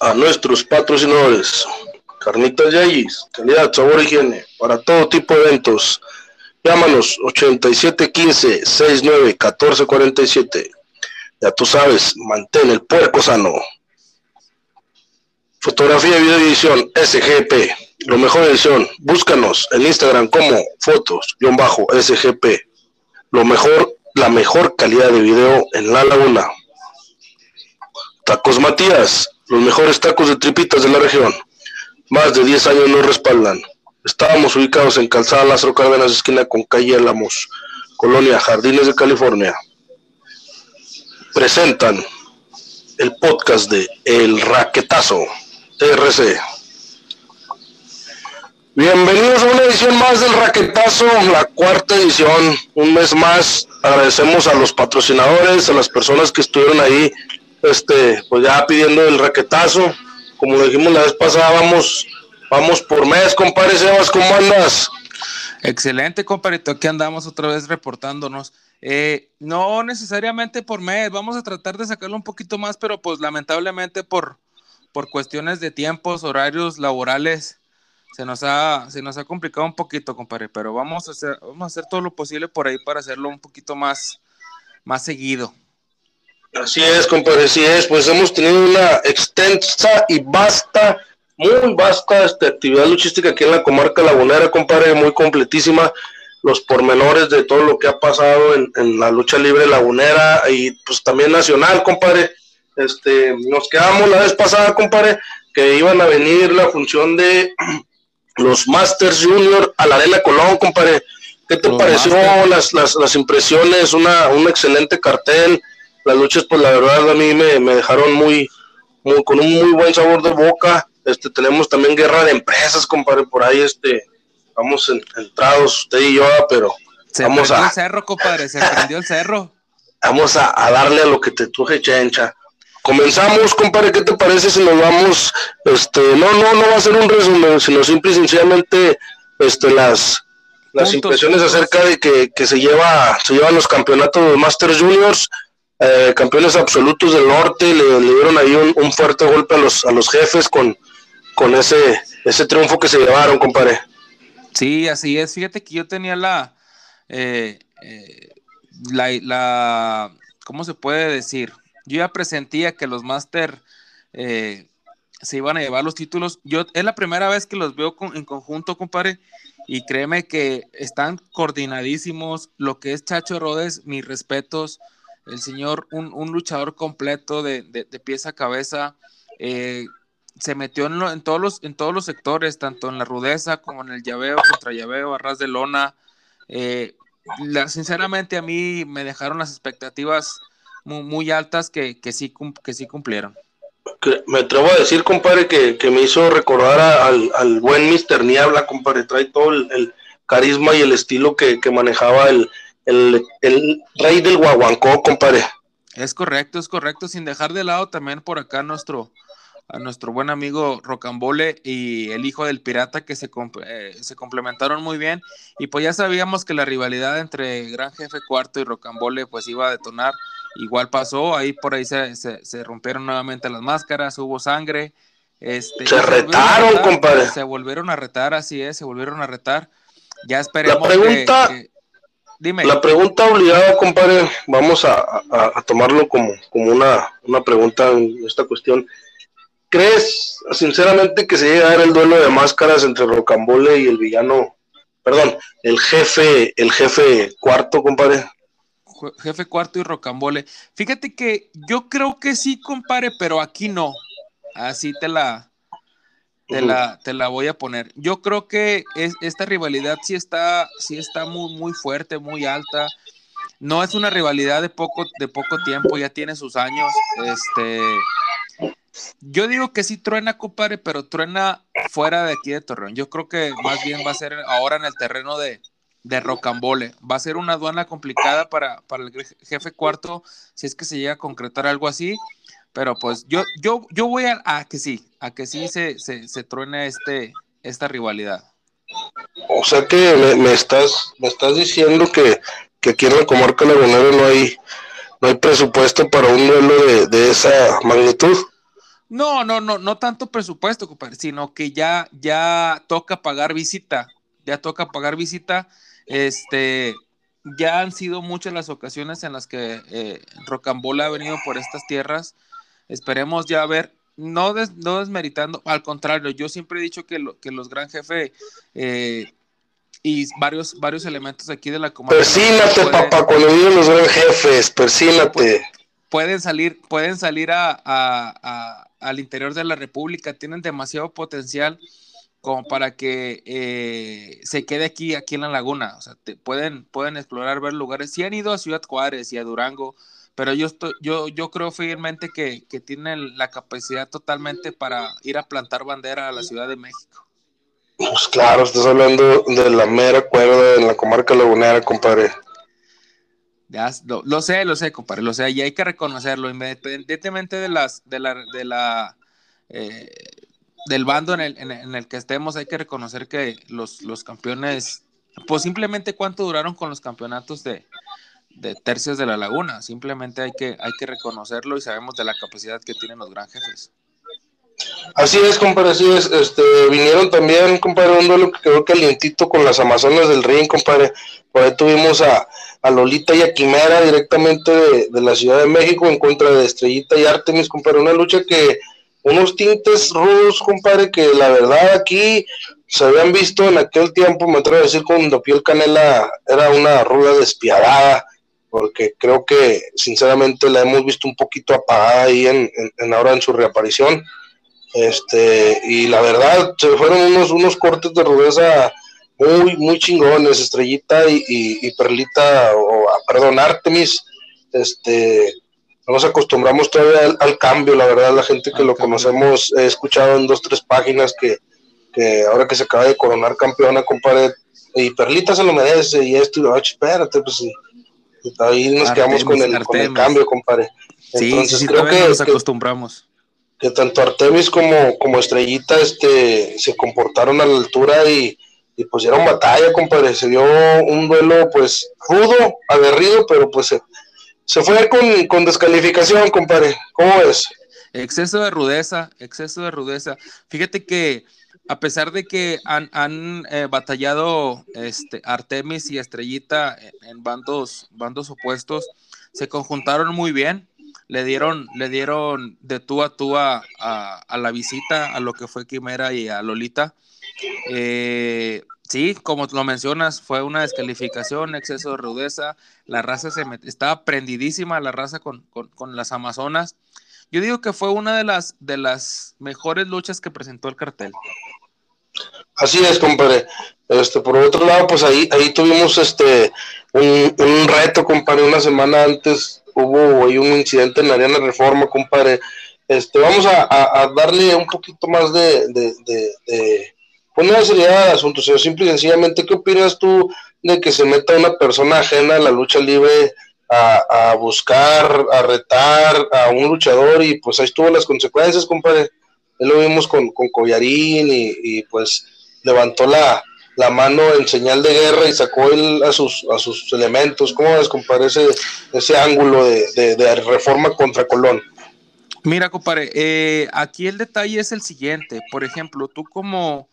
A nuestros patrocinadores. Carnitas Yayis, calidad, sabor, higiene, para todo tipo de eventos. Llámanos 8715-691447. Ya tú sabes, mantén el puerco sano. Fotografía y video edición SGP, lo mejor edición. Búscanos en Instagram como fotos-sgp. Lo mejor, la mejor calidad de video en la laguna. Tacos Matías, los mejores tacos de tripitas de la región. Más de 10 años nos respaldan. Estábamos ubicados en Calzada Lázaro Cárdenas, esquina con calle Álamos, Colonia Jardines de California. Presentan el podcast de El Raquetazo, TRC. Bienvenidos a una edición más del Raquetazo, la cuarta edición, un mes más. Agradecemos a los patrocinadores, a las personas que estuvieron ahí este, pues ya pidiendo el raquetazo. Como dijimos la vez pasada, vamos, vamos por mes, compadre Sebas, ¿cómo andas? Excelente, compadrito, aquí andamos otra vez reportándonos. Eh, no necesariamente por mes, vamos a tratar de sacarlo un poquito más, pero pues lamentablemente por, por cuestiones de tiempos, horarios laborales, se nos ha, se nos ha complicado un poquito, compadre, pero vamos a hacer, vamos a hacer todo lo posible por ahí para hacerlo un poquito más, más seguido. Así es, compadre, así es. Pues hemos tenido una extensa y vasta, muy vasta este, actividad luchística aquí en la comarca lagunera, compadre, muy completísima. Los pormenores de todo lo que ha pasado en, la lucha libre lagunera y pues también nacional, compadre. Este, nos quedamos la vez pasada, compadre, que iban a venir la función de los Masters Junior a la Arena Colón, compadre. ¿Qué te pareció las, las, las, impresiones? Una, un excelente cartel las luchas, pues la verdad a mí me, dejaron muy, muy, con un muy buen sabor de boca. Este, tenemos también guerra de empresas, compadre, por ahí, este, vamos entrados usted y yo, pero se vamos a... el cerro, compadre, se prendió el cerro. Vamos a, darle a lo que te truje, chencha. Comenzamos, compadre, ¿qué te parece si nos vamos, este, no, no, no va a ser un resumen, sino simple y sencillamente, este, las, las impresiones acerca de que, que, se lleva, se llevan los campeonatos de Masters Juniors, eh, campeones absolutos del norte, le, dieron ahí un, fuerte golpe a los, a los jefes con, con ese, ese triunfo que se llevaron, compadre. Sí, así es. Fíjate que yo tenía la, eh, eh, la, ¿cómo se puede decir? Yo ya presentía que los Master se iban a llevar los títulos. Yo es la primera vez que los veo en conjunto, compadre. Y créeme que están coordinadísimos. Lo que es Chacho Rodes, mis respetos el señor, un, luchador completo de, de, pies a cabeza, eh, se metió en, en, todos los, en todos los sectores, tanto en la rudeza como en el llaveo, contra llaveo, arras de lona. Eh, sinceramente a mí me dejaron las expectativas muy, altas que, que, sí, que sí cumplieron. Me atrevo a decir, compadre, que, me hizo recordar al, buen Mr. Niebla, compadre, trae todo el, el carisma y el estilo que, que manejaba el, el, rey del guaguancó, compadre. Es correcto, es correcto, sin dejar de lado también por acá nuestro, a nuestro buen amigo Rocambole y el hijo del pirata que se, eh, se complementaron muy bien y pues ya sabíamos que la rivalidad entre Gran Jefe Cuarto y Rocambole pues iba a detonar, igual pasó, ahí por ahí se, se, rompieron nuevamente las máscaras, hubo sangre. Este, se retaron, compadre. Se volvieron a retar, así es, se volvieron a retar. Ya esperemos la pregunta, que la pregunta obligada, compadre, vamos a, tomarlo como, como una, pregunta en esta cuestión. ¿Crees sinceramente que se llega a dar el duelo de máscaras entre Rocambole y el villano, perdón, el jefe, el jefe cuarto, compadre? Jefe cuarto y Rocambole. Fíjate que yo creo que sí, compadre, pero aquí no. Así te la, te la, te la voy a poner. Yo creo que es, esta rivalidad sí está, sí está muy, muy fuerte, muy alta. No es una rivalidad de poco, de poco tiempo, ya tiene sus años. Este, yo digo que sí truena, compadre, pero truena fuera de aquí de Torreón. Yo creo que más bien va a ser ahora en el terreno de, de Rocambole. Va a ser una aduana complicada para, para el jefe cuarto si es que se llega a concretar algo así. Pero pues yo, yo, yo voy a, que sí, a que sí se, se, se truene este, esta rivalidad. O sea que me, estás, me estás diciendo que, aquí en la comarca lagunera no hay, no hay presupuesto para un duelo de, esa magnitud. No, no, no, no tanto presupuesto, compadre, sino que ya, ya toca pagar visita, ya toca pagar visita, este, ya han sido muchas las ocasiones en las que eh, Rocambola ha venido por estas tierras, esperemos ya ver, no, no desmeritando, al contrario, yo siempre he dicho que, que los gran jefes eh, y varios, varios elementos aquí de la comarca. Persínate, papá, cuando digo los gran jefes, persínate. Pueden salir, pueden salir a al interior de la República, tienen demasiado potencial como para que eh, se quede aquí, aquí en la laguna. O sea, pueden, pueden explorar, ver lugares. Sí han ido a Ciudad Juárez y a Durango, pero yo, estoy, yo, yo creo firmemente que, tienen la capacidad totalmente para ir a plantar bandera a la Ciudad de México. Pues claro, estás hablando de la mera cuerda en la comarca lagunera, compadre. Ya, lo, sé, lo sé, compadre, lo sé, y hay que reconocerlo, independientemente de las, de la, de la, eh, del bando en el, en, el, que estemos, hay que reconocer que los, los campeones, pues simplemente cuánto duraron con los campeonatos de, de tercios de la laguna, simplemente hay que, hay que reconocerlo y sabemos de la capacidad que tienen los gran jefes. Así es, compadre, así es. Este, vinieron también, compadre, un duelo que quedó calientito con las Amazonas del Ring, compadre. Por ahí tuvimos a, a Lolita y a Quimera directamente de, la Ciudad de México en contra de Estrellita y Artemis, compadre. Una lucha que, unos tintes rudos, compadre, que la verdad aquí se habían visto en aquel tiempo, me atrevo a decir, cuando Piel Canela era una ruda despiadada, porque creo que sinceramente la hemos visto un poquito apagada ahí en, en ahora en su reaparición. Este, y la verdad, se fueron unos, unos cortes de rudeza muy, muy chingones, Estrellita y, Perlita, o perdón, Artemis, este, no nos acostumbramos todavía al, cambio, la verdad, la gente que lo conocemos, he escuchado en dos, tres páginas que, ahora que se acaba de coronar campeona, compadre, y Perlita se lo merece, y esto, y espérate, pues ahí nos quedamos con el, con el, cambio, compadre. Entonces creo que nos acostumbramos que tanto Artemis como, como Estrellita este, se comportaron a la altura y, y dieron batalla, compadre. Se dio un duelo pues rudo, aguerrido, pero pues se, fue con, descalificación, compadre. ¿Cómo es? Exceso de rudeza, exceso de rudeza. Fíjate que a pesar de que han, han eh, batallado este, Artemis y Estrellita en, bandos, bandos opuestos, se conjuntaron muy bien le dieron, le dieron de tú a tú a, la visita a lo que fue Quimera y a Lolita. Eh, sí, como lo mencionas, fue una descalificación, exceso de rudeza, la raza se estaba prendidísima la raza con, las Amazonas. Yo digo que fue una de las, de las mejores luchas que presentó el cartel. Así es, compadre. Este, por otro lado, pues ahí, ahí tuvimos este un, un reto, compadre, una semana antes hubo ahí un incidente en la Arena Reforma, compadre. Este, vamos a, darle un poquito más de, de, de, pues no seriedad al asunto, sino simple y sencillamente, ¿qué opinas tú de que se meta una persona ajena a la lucha libre a, buscar, a retar a un luchador y pues ahí estuvo las consecuencias, compadre? Él lo vimos con, con Collarín y, y pues levantó la, la mano en señal de guerra y sacó él a sus, a sus elementos. ¿Cómo ves, compadre, ese, ese ángulo de, reforma contra Colón? Mira, compadre, eh, aquí el detalle es el siguiente. Por ejemplo, tú como,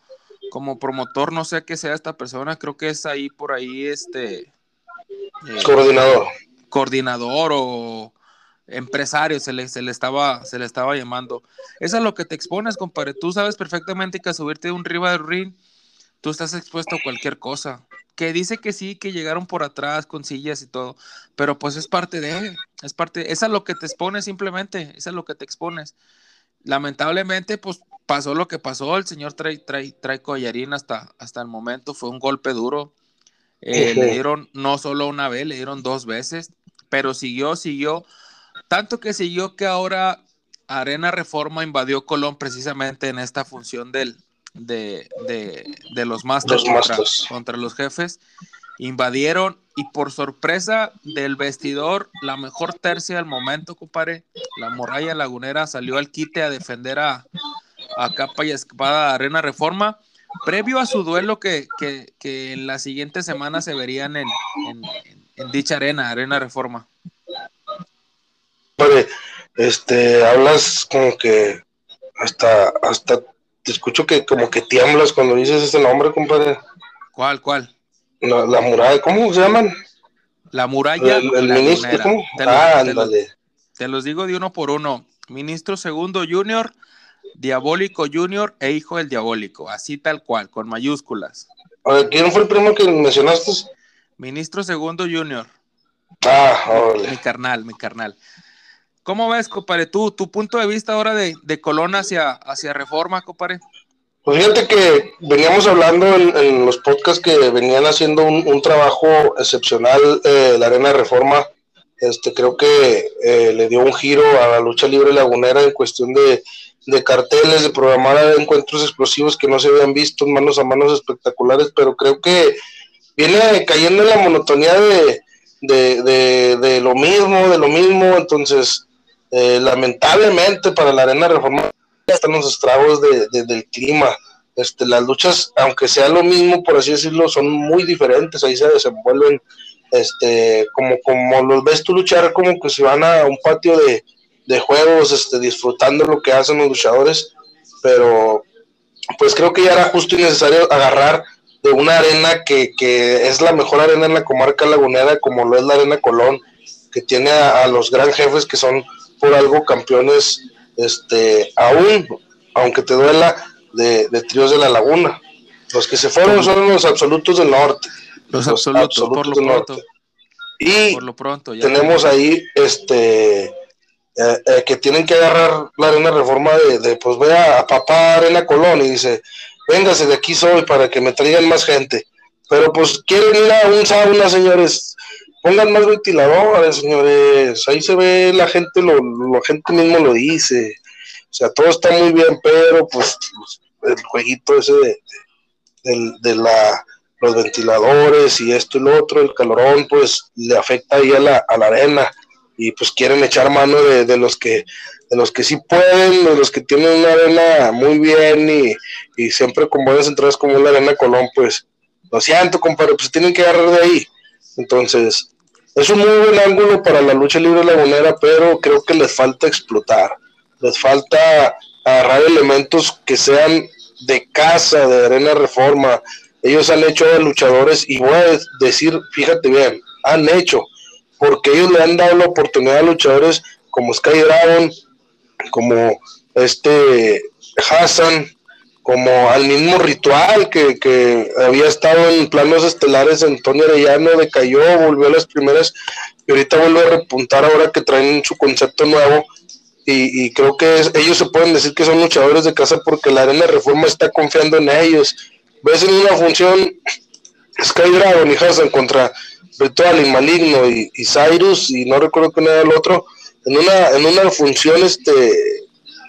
como promotor, no sé qué sea esta persona, creo que es ahí por ahí este... Eh, coordinador. Coordinador o empresario se le, se le estaba se le estaba llamando. Eso es lo que te expones, compadre. Tú sabes perfectamente que a subirte de un rival ring tú estás expuesto a cualquier cosa. Que dice que sí, que llegaron por atrás con sillas y todo, pero pues es parte de, es parte, es a lo que te expones simplemente, es a lo que te expones. Lamentablemente, pues pasó lo que pasó, el señor trae, trae, trae collarín hasta, hasta el momento, fue un golpe duro. Eh, le dieron no solo una vez, le dieron dos veces, pero siguió, siguió, tanto que siguió que ahora Arena Reforma invadió Colón precisamente en esta función del, de, los Masters, contra, los jefes. Invadieron y por sorpresa del vestidor, la mejor tercia del momento, compadre, la morralla lagunera salió al quite a defender a, capa y espada Arena Reforma, previo a su duelo que, en la siguiente semana se verían en, en, dicha arena, Arena Reforma. Este, hablas como que hasta, hasta te escucho que como que tiemblas cuando dices ese nombre, compadre. ¿Cuál, cuál? La, la muralla, ¿cómo se llaman? La muralla. El, el la ministro. Te, ah, te lo- ándale. te los digo de uno por uno. Ministro segundo junior, diabólico junior e hijo del diabólico. Así tal cual, con mayúsculas. A ver, ¿quién fue el primo que mencionaste? Ministro segundo junior. Ah, Mi órale. carnal, mi carnal. ¿Cómo ves, compadre? Tú, tu punto de vista ahora de, de Colón hacia, hacia Reforma, compadre. Pues fíjate que veníamos hablando en, en los podcasts que venían haciendo un, un trabajo excepcional eh, la Arena de Reforma. Este, creo que eh, le dio un giro a la lucha libre lagunera en cuestión de, de carteles, de programar encuentros explosivos que no se habían visto, manos a manos espectaculares, pero creo que viene cayendo en la monotonía de, de, de, de lo mismo, de lo mismo, entonces eh, lamentablemente para la Arena Reforma están los estragos de, de- del clima. Este, las luchas, aunque sea lo mismo, por así decirlo, son muy diferentes. Ahí se desenvuelven, este, como, como los ves tú luchar, como que se van a un patio de, de juegos, este, disfrutando lo que hacen los luchadores. Pero, pues creo que ya era justo y necesario agarrar de una arena que, que es la mejor arena en la comarca lagunera, como lo es la Arena Colón, que tiene a, a los gran jefes que son por algo campeones, este, aún, aunque te duela, de, de tríos de la laguna. Los que se fueron son los absolutos del norte. Los Los absolutos, por lo del pronto. norte. Y Por lo pronto, ya. tenemos ahí este eh, eh, que tienen que agarrar la arena reforma de, de, pues ve a, a papá Arena Colón y dice, véngase de aquí soy para que me traigan más gente. Pero pues quieren ir a un sauna, señores. Pongan más ventiladores, señores. Ahí se ve la gente, lo, la gente mismo lo dice. O sea, todo está muy bien, pero pues el jueguito ese de, de, la los ventiladores y esto y lo otro, el calorón, pues le afecta ahí a la, a la arena y pues quieren echar mano de, de los que de los que sí pueden, de los que tienen una arena muy bien y, y siempre con buenas entradas como la arena Colón, pues lo siento, compadre, pues tienen que agarrar de ahí. Entonces, es un muy buen ángulo para la lucha libre lagunera, pero creo que les falta explotar, les falta agarrar elementos que sean de casa, de arena reforma, ellos han hecho de luchadores y voy a decir, fíjate bien, han hecho, porque ellos le han dado la oportunidad a luchadores como Sky Dragon, como este Hassan, como al mismo ritual que, que había estado en planos estelares, Antonio Arellano decayó, volvió a las primeras y ahorita vuelve a repuntar ahora que traen su concepto nuevo y, y creo que es- ellos se pueden decir que son luchadores de casa porque la Arena Reforma está confiando en ellos. Ves en una función Sky Dragon y Hassan contra Ritual y Maligno y, y Cyrus y no recuerdo quién era el otro en una en una función este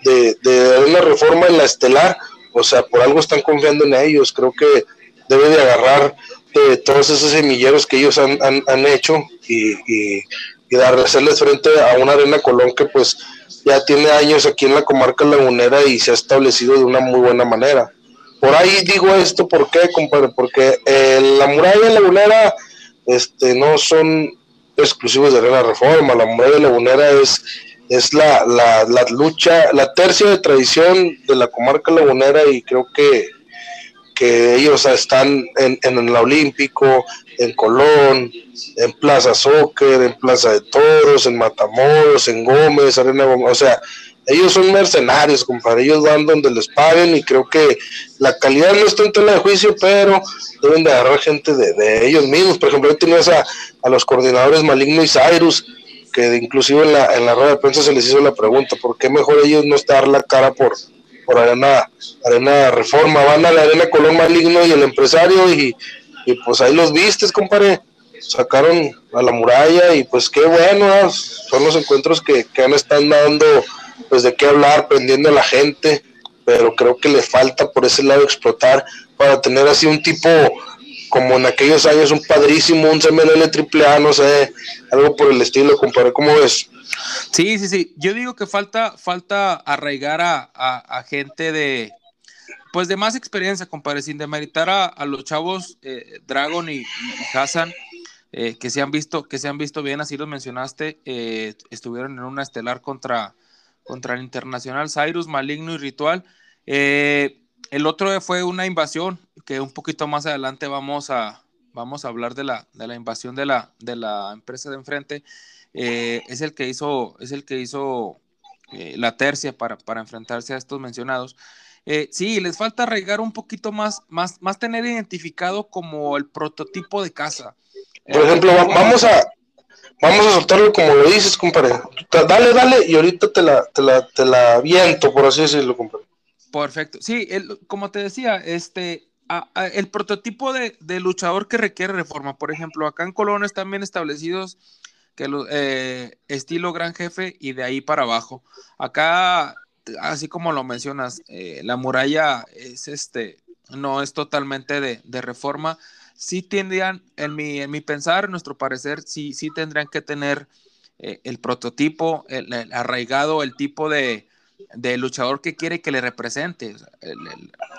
de, de una reforma en la estelar o sea por algo están confiando en ellos. Creo que debe de agarrar eh, todos esos semilleros que ellos han, han, han hecho y, y, y darle, hacerles frente a una arena Colón que pues ya tiene años aquí en la comarca lagunera y se ha establecido de una muy buena manera. Por ahí digo esto, ¿por qué, compadre? Porque eh, la muralla lagunera este, no son exclusivos de Arena Reforma, la muralla lagunera es, es la, la, la lucha, la tercia de tradición de la comarca lagunera y creo que, que ellos están en, en el Olímpico, en Colón, en Plaza Soccer, en Plaza de Toros, en Matamoros, en Gómez, Arena Gómez, o sea, ellos son mercenarios, compadre, ellos van donde les paguen y creo que la calidad no está en tela de juicio, pero deben de agarrar gente de, de ellos mismos. Por ejemplo, hoy tenías a, a los coordinadores Maligno y Cyrus, que inclusive en la, en la rueda de prensa se les hizo la pregunta, ¿por qué mejor ellos no estar la cara por, por arena, arena Reforma? Van a la Arena Colón Maligno y el empresario y, y pues ahí los vistes, compadre. Sacaron a la muralla y pues qué bueno, son los encuentros que, que han estado dando pues de qué hablar, prendiendo a la gente, pero creo que le falta por ese lado explotar para tener así un tipo como en aquellos años un padrísimo, un CMLL triple A, no sé, algo por el estilo, compadre, ¿cómo ves? Sí, sí, sí. Yo digo que falta, falta arraigar a, a, gente de, pues de más experiencia, compadre, sin demeritar a, a los chavos eh, Dragon y, y Hassan, eh, que se han visto, que se han visto bien, así los mencionaste, eh, estuvieron en una estelar contra, contra el Internacional Cyrus, Maligno y Ritual. Eh, el otro fue una invasión, que un poquito más adelante vamos a, vamos a hablar de la, de la invasión de la, de la empresa de enfrente. Eh, es el que hizo, es el que hizo eh, la tercia para, para, enfrentarse a estos mencionados. sí, les falta arraigar un poquito más, más, más tener identificado como el prototipo de casa. Por ejemplo, vamos a, vamos a soltarlo como lo dices, compadre. Dale, dale, y ahorita te la, te la, te la viento, por así decirlo, compadre. Perfecto. Sí, como te decía, este, el prototipo de, luchador que requiere reforma. Por ejemplo, acá en Colón están bien establecidos que eh, estilo gran jefe y de ahí para abajo. Acá, así como lo mencionas, eh, la muralla es este, no es totalmente de, de reforma sí tendrían, en mi, en mi pensar, en nuestro parecer, sí, sí tendrían que tener eh, el prototipo, el, arraigado, el tipo de, de, luchador que quiere que le represente.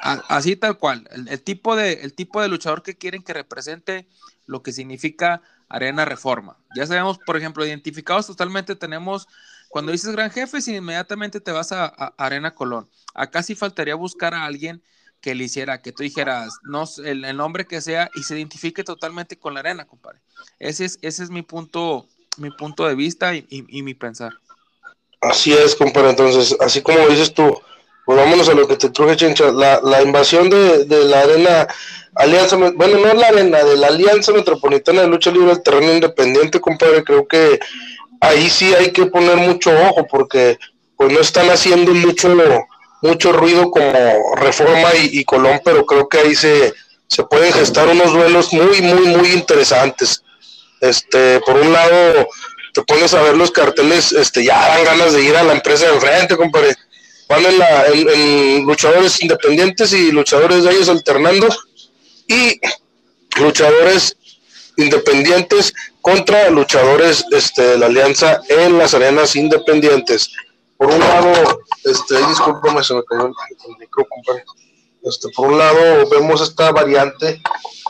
así tal cual, el, tipo de, el tipo de luchador que quieren que represente lo que significa Arena Reforma. Ya sabemos, por ejemplo, identificados totalmente tenemos, cuando dices gran jefe, inmediatamente te vas a, Arena Colón. Acá sí faltaría buscar a alguien que le hiciera, que tú dijeras, no, el, el, nombre que sea y se identifique totalmente con la arena, compadre. Ese es, ese es mi punto, mi punto de vista y, mi pensar. Así es, compadre. Entonces, así como dices tú, pues vámonos a lo que te truje, Chencha. La, la invasión de, de, la arena Alianza, bueno, no la arena, de la Alianza Metropolitana de Lucha Libre al terreno independiente, compadre, creo que ahí sí hay que poner mucho ojo porque pues no están haciendo mucho mucho ruido como Reforma y, Colón, pero creo que ahí se, se pueden gestar unos duelos muy, muy, muy interesantes. Este, por un lado, te pones a ver los carteles, este, ya dan ganas de ir a la empresa de enfrente, compadre. Van en, la, en, luchadores independientes y luchadores de ellos alternando y luchadores independientes contra luchadores este, de la alianza en las arenas independientes. Por un lado, este, discúlpame, se me cayó el, micro, compadre. Este, por un lado, vemos esta variante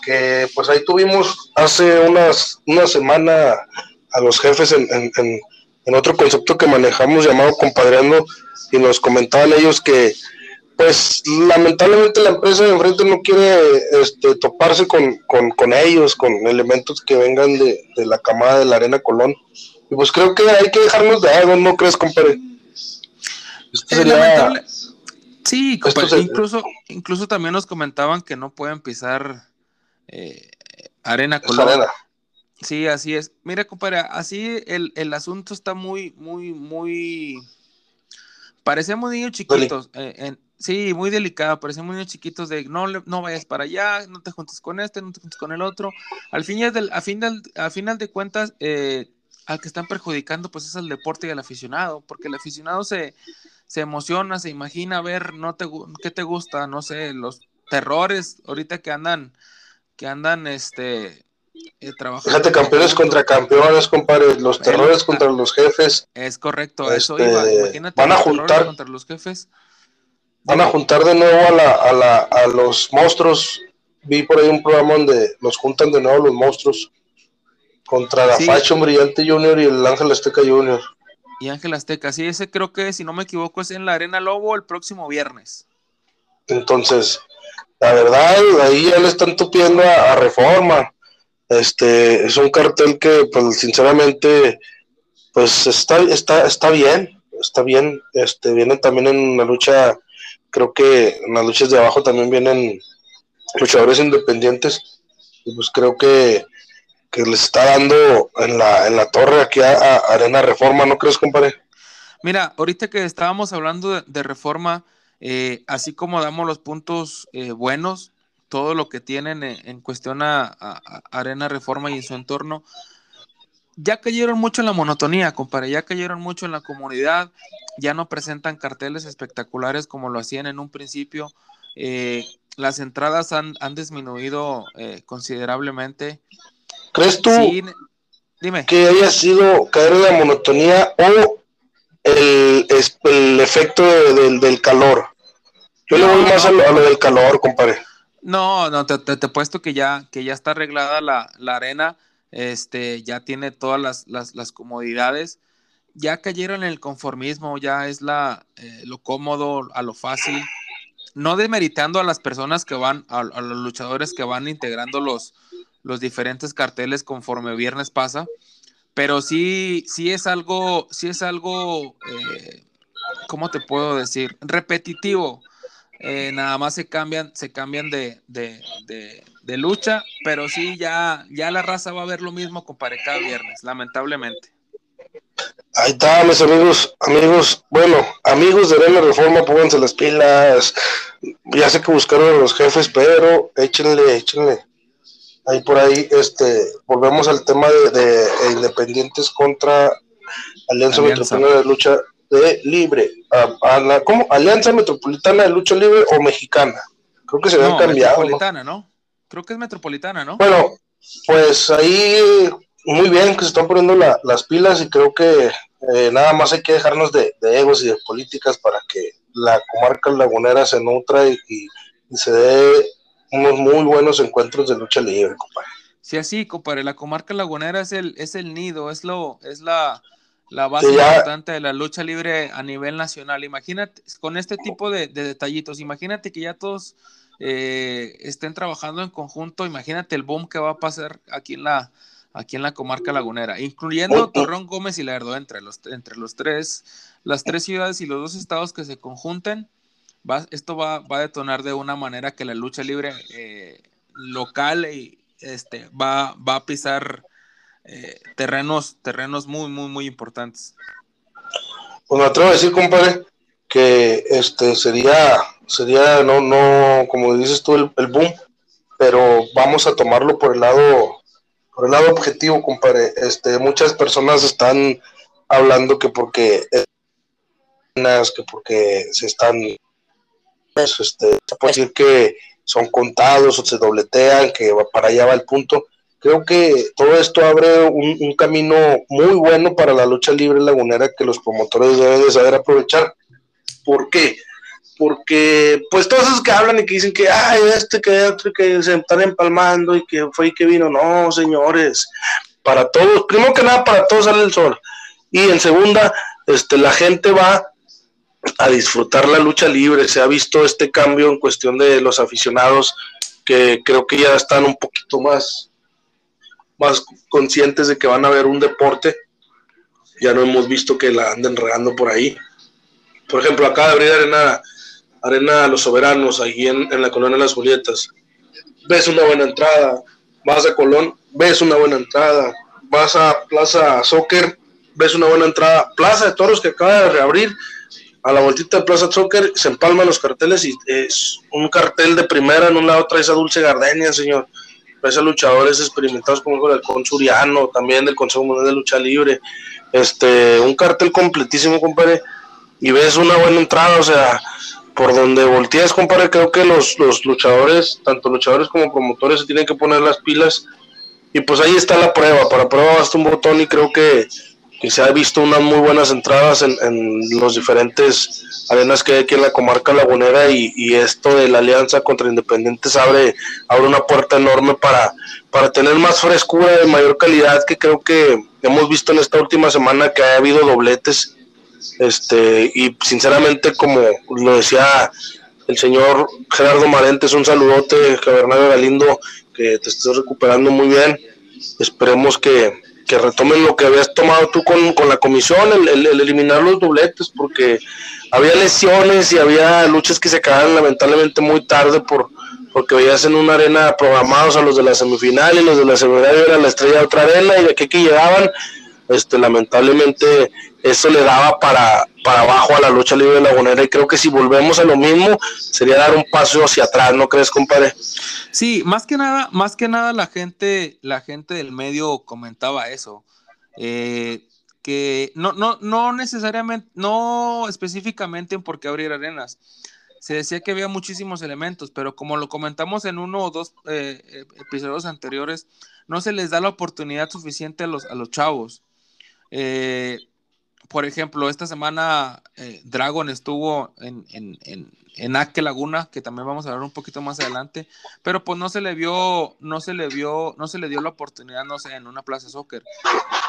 que, pues ahí tuvimos hace unas, una semana a los jefes en, en, en, otro concepto que manejamos llamado compadreando y nos comentaban ellos que, pues lamentablemente la empresa de enfrente no quiere este, toparse con, con, con, ellos, con elementos que vengan de, de, la camada de la Arena Colón. Y pues creo que hay que dejarnos de algo, ¿no crees, compadre? Sí, incluso, incluso también nos comentaban que no pueden pisar eh, arena color. Sí, así es. Mira, compadre, así el, asunto está muy, muy, muy. Parecemos niños chiquitos. Eh, sí, muy delicado. Parecemos niños chiquitos de no, no vayas para allá, no te juntes con este, no te juntes con el otro. Al fin del, a, fin a final de cuentas, eh, al que están perjudicando, pues es el deporte y el aficionado, porque el aficionado se, se emociona, se imagina ver, no te, ¿qué te gusta? No sé, los terrores ahorita que andan, que andan, este, eh. Fíjate, campeones contra campeones, compadre, los terrores contra los jefes. Es correcto, eso iba, este, imagínate. Van a juntar contra los jefes. Van a juntar de nuevo a, la, a, la, a los monstruos. Vi por ahí un programa donde los juntan de nuevo los monstruos contra la Fashion Brillante Junior y el Ángel Azteca Junior y Ángel Azteca. Sí, ese creo que, si no me equivoco, es en la Arena Lobo el próximo viernes. Entonces, la verdad, ahí ya le están tupiendo a, Reforma. Este, es un cartel que, pues, sinceramente, pues está, está, está bien, está bien. Este, vienen también en una lucha, creo que en las luchas de abajo también vienen luchadores independientes. Y pues creo que que les está dando en la, en la torre aquí a, Arena Reforma, ¿no crees, compadre? Mira, ahorita que estábamos hablando de, Reforma, eh, así como damos los puntos eh, buenos, todo lo que tienen en, cuestión a, Arena Reforma y en su entorno, ya cayeron mucho en la monotonía, compadre, ya cayeron mucho en la comunidad, ya no presentan carteles espectaculares como lo hacían en un principio. Eh, las entradas han, han disminuido considerablemente. ¿Crees tú que haya sido caer en la monotonía o el, el efecto del, calor? Yo le voy más a lo, del calor, compadre. No, no, te, te, puesto que ya, que ya está arreglada la, arena, este, ya tiene todas las, las, comodidades ya cayeron en el conformismo, ya es la, eh, lo cómodo, a lo fácil. No demeritando a las personas que van, a, los luchadores que van integrando los, los diferentes carteles conforme viernes pasa, pero sí, sí es algo, sí es algo, eh, ¿cómo te puedo decir? Repetitivo. Eh, nada más se cambian, se cambian de, de, de, lucha, pero sí ya, ya la raza va a ver lo mismo con cada viernes, lamentablemente. Ahí está, mis amigos, amigos, bueno, amigos de la Reforma, pónganse las pilas. Ya sé que buscaron a los jefes, pero échenle, échenle. Ahí por ahí, este, volvemos al tema de, Independientes contra Alianza, Metropolitana de Lucha de Libre. A, ¿Cómo? ¿Alianza Metropolitana de Lucha Libre o Mexicana? Creo que se habían cambiado. Metropolitana, ¿no? Creo que es Metropolitana, ¿no? Bueno, pues ahí muy bien que se están poniendo las pilas y creo que eh, nada más hay que dejarnos de, egos y de políticas para que la comarca lagunera se nutra y, se dé unos muy buenos encuentros de lucha libre, compadre. Sí, así, compadre, la comarca lagunera es el, es el nido, es lo, es la, la base importante de la lucha libre a nivel nacional. Imagínate, con este tipo de, detallitos, imagínate que ya todos eh, estén trabajando en conjunto, imagínate el boom que va a pasar aquí en la, aquí en la comarca lagunera, incluyendo Torreón Gómez y Lerdo, entre los, entre los tres, las tres ciudades y los dos estados que se conjunten, va, esto va, va, a detonar de una manera que la lucha libre eh, local y, este, va, va a pisar eh, terrenos, terrenos muy, muy, muy importantes. Pues me atrevo a decir, compadre, que este sería, sería, no, no, como dices tú, el boom, pero vamos a tomarlo por el lado por el lado objetivo, compadre, este, muchas personas están hablando que porque que porque se están pues, este, puede decir que son contados o se dobletean, que para allá va el punto. Creo que todo esto abre un, camino muy bueno para la lucha libre lagunera que los promotores deben de saber aprovechar. ¿Por qué? porque pues todos esos que hablan y que dicen que ay este que otro que se están empalmando y que fue y que vino, no señores, para todos, primero que nada para todos sale el sol y en segunda, este la gente va a disfrutar la lucha libre, se ha visto este cambio en cuestión de los aficionados que creo que ya están un poquito más más conscientes de que van a ver un deporte, ya no hemos visto que la anden regando por ahí. Por ejemplo, acá de abrir arena Arena Los Soberanos, ahí en, la colonia de las Julietas. Ves una buena entrada, vas a Colón, ves una buena entrada, vas a Plaza Soccer, ves una buena entrada, Plaza de Toros que acaba de reabrir, a la vueltita de Plaza Soccer se empalman los carteles y es un cartel de primera, en un lado traes a Dulce Gardenia, señor, traes a luchadores experimentados como el Consuriano, también del Consejo Mundial de Lucha Libre, este, un cartel completísimo, compadre, y ves una buena entrada, o sea, por donde volteas, compadre, creo que los, los luchadores, tanto luchadores como promotores, se tienen que poner las pilas. Y pues ahí está la prueba. Para prueba basta un botón y creo que, se ha visto unas muy buenas entradas en, los diferentes arenas que hay aquí en la comarca lagunera y, y, esto de la alianza contra Independientes abre, abre una puerta enorme para, para tener más frescura de mayor calidad que creo que hemos visto en esta última semana que ha habido dobletes este, y sinceramente, como lo decía el señor Gerardo Marentes, un saludote, Bernardo Galindo, que te estés recuperando muy bien. Esperemos que, retomen lo que habías tomado tú con, la comisión, el, eliminar los dobletes, porque había lesiones y había luchas que se acabaron lamentablemente muy tarde por porque veías en una arena programados a los de la semifinal y los de la semifinal era la estrella de otra arena y de aquí que llegaban, este lamentablemente eso le daba para, para abajo a la lucha libre lagunera y creo que si volvemos a lo mismo sería dar un paso hacia atrás, ¿no crees, compadre? Sí, más que nada, más que nada la gente, la gente del medio comentaba eso. Eh, que no, no, no necesariamente, no específicamente en por qué abrir arenas. Se decía que había muchísimos elementos, pero como lo comentamos en uno o dos eh, episodios anteriores, no se les da la oportunidad suficiente a los, a los chavos. Eh, por ejemplo, esta semana eh, Dragon estuvo en, en, en, en Aque Laguna, que también vamos a hablar un poquito más adelante, pero pues no se le vio, no se le vio, no se le dio la oportunidad, no sé, en una plaza de soccer.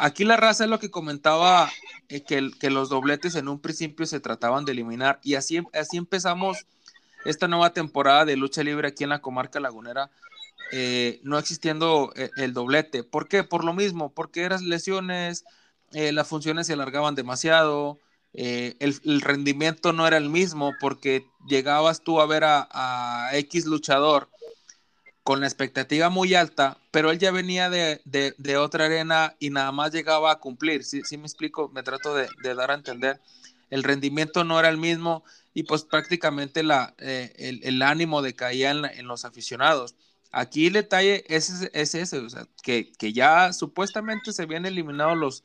Aquí la raza es lo que comentaba, eh, que, que, los dobletes en un principio se trataban de eliminar, y así, así empezamos esta nueva temporada de lucha libre aquí en la comarca lagunera. Eh, no existiendo el, el doblete. ¿Por qué? Por lo mismo, porque eran lesiones, eh, las funciones se alargaban demasiado, eh, el, rendimiento no era el mismo porque llegabas tú a ver a, a, X luchador con la expectativa muy alta, pero él ya venía de, de, otra arena y nada más llegaba a cumplir. Si ¿Sí, sí me explico, me trato de, dar a entender. El rendimiento no era el mismo y pues prácticamente la, eh, el, ánimo decaía en, en los aficionados. Aquí el detalle es, es ese, que, que, ya supuestamente se habían eliminado los,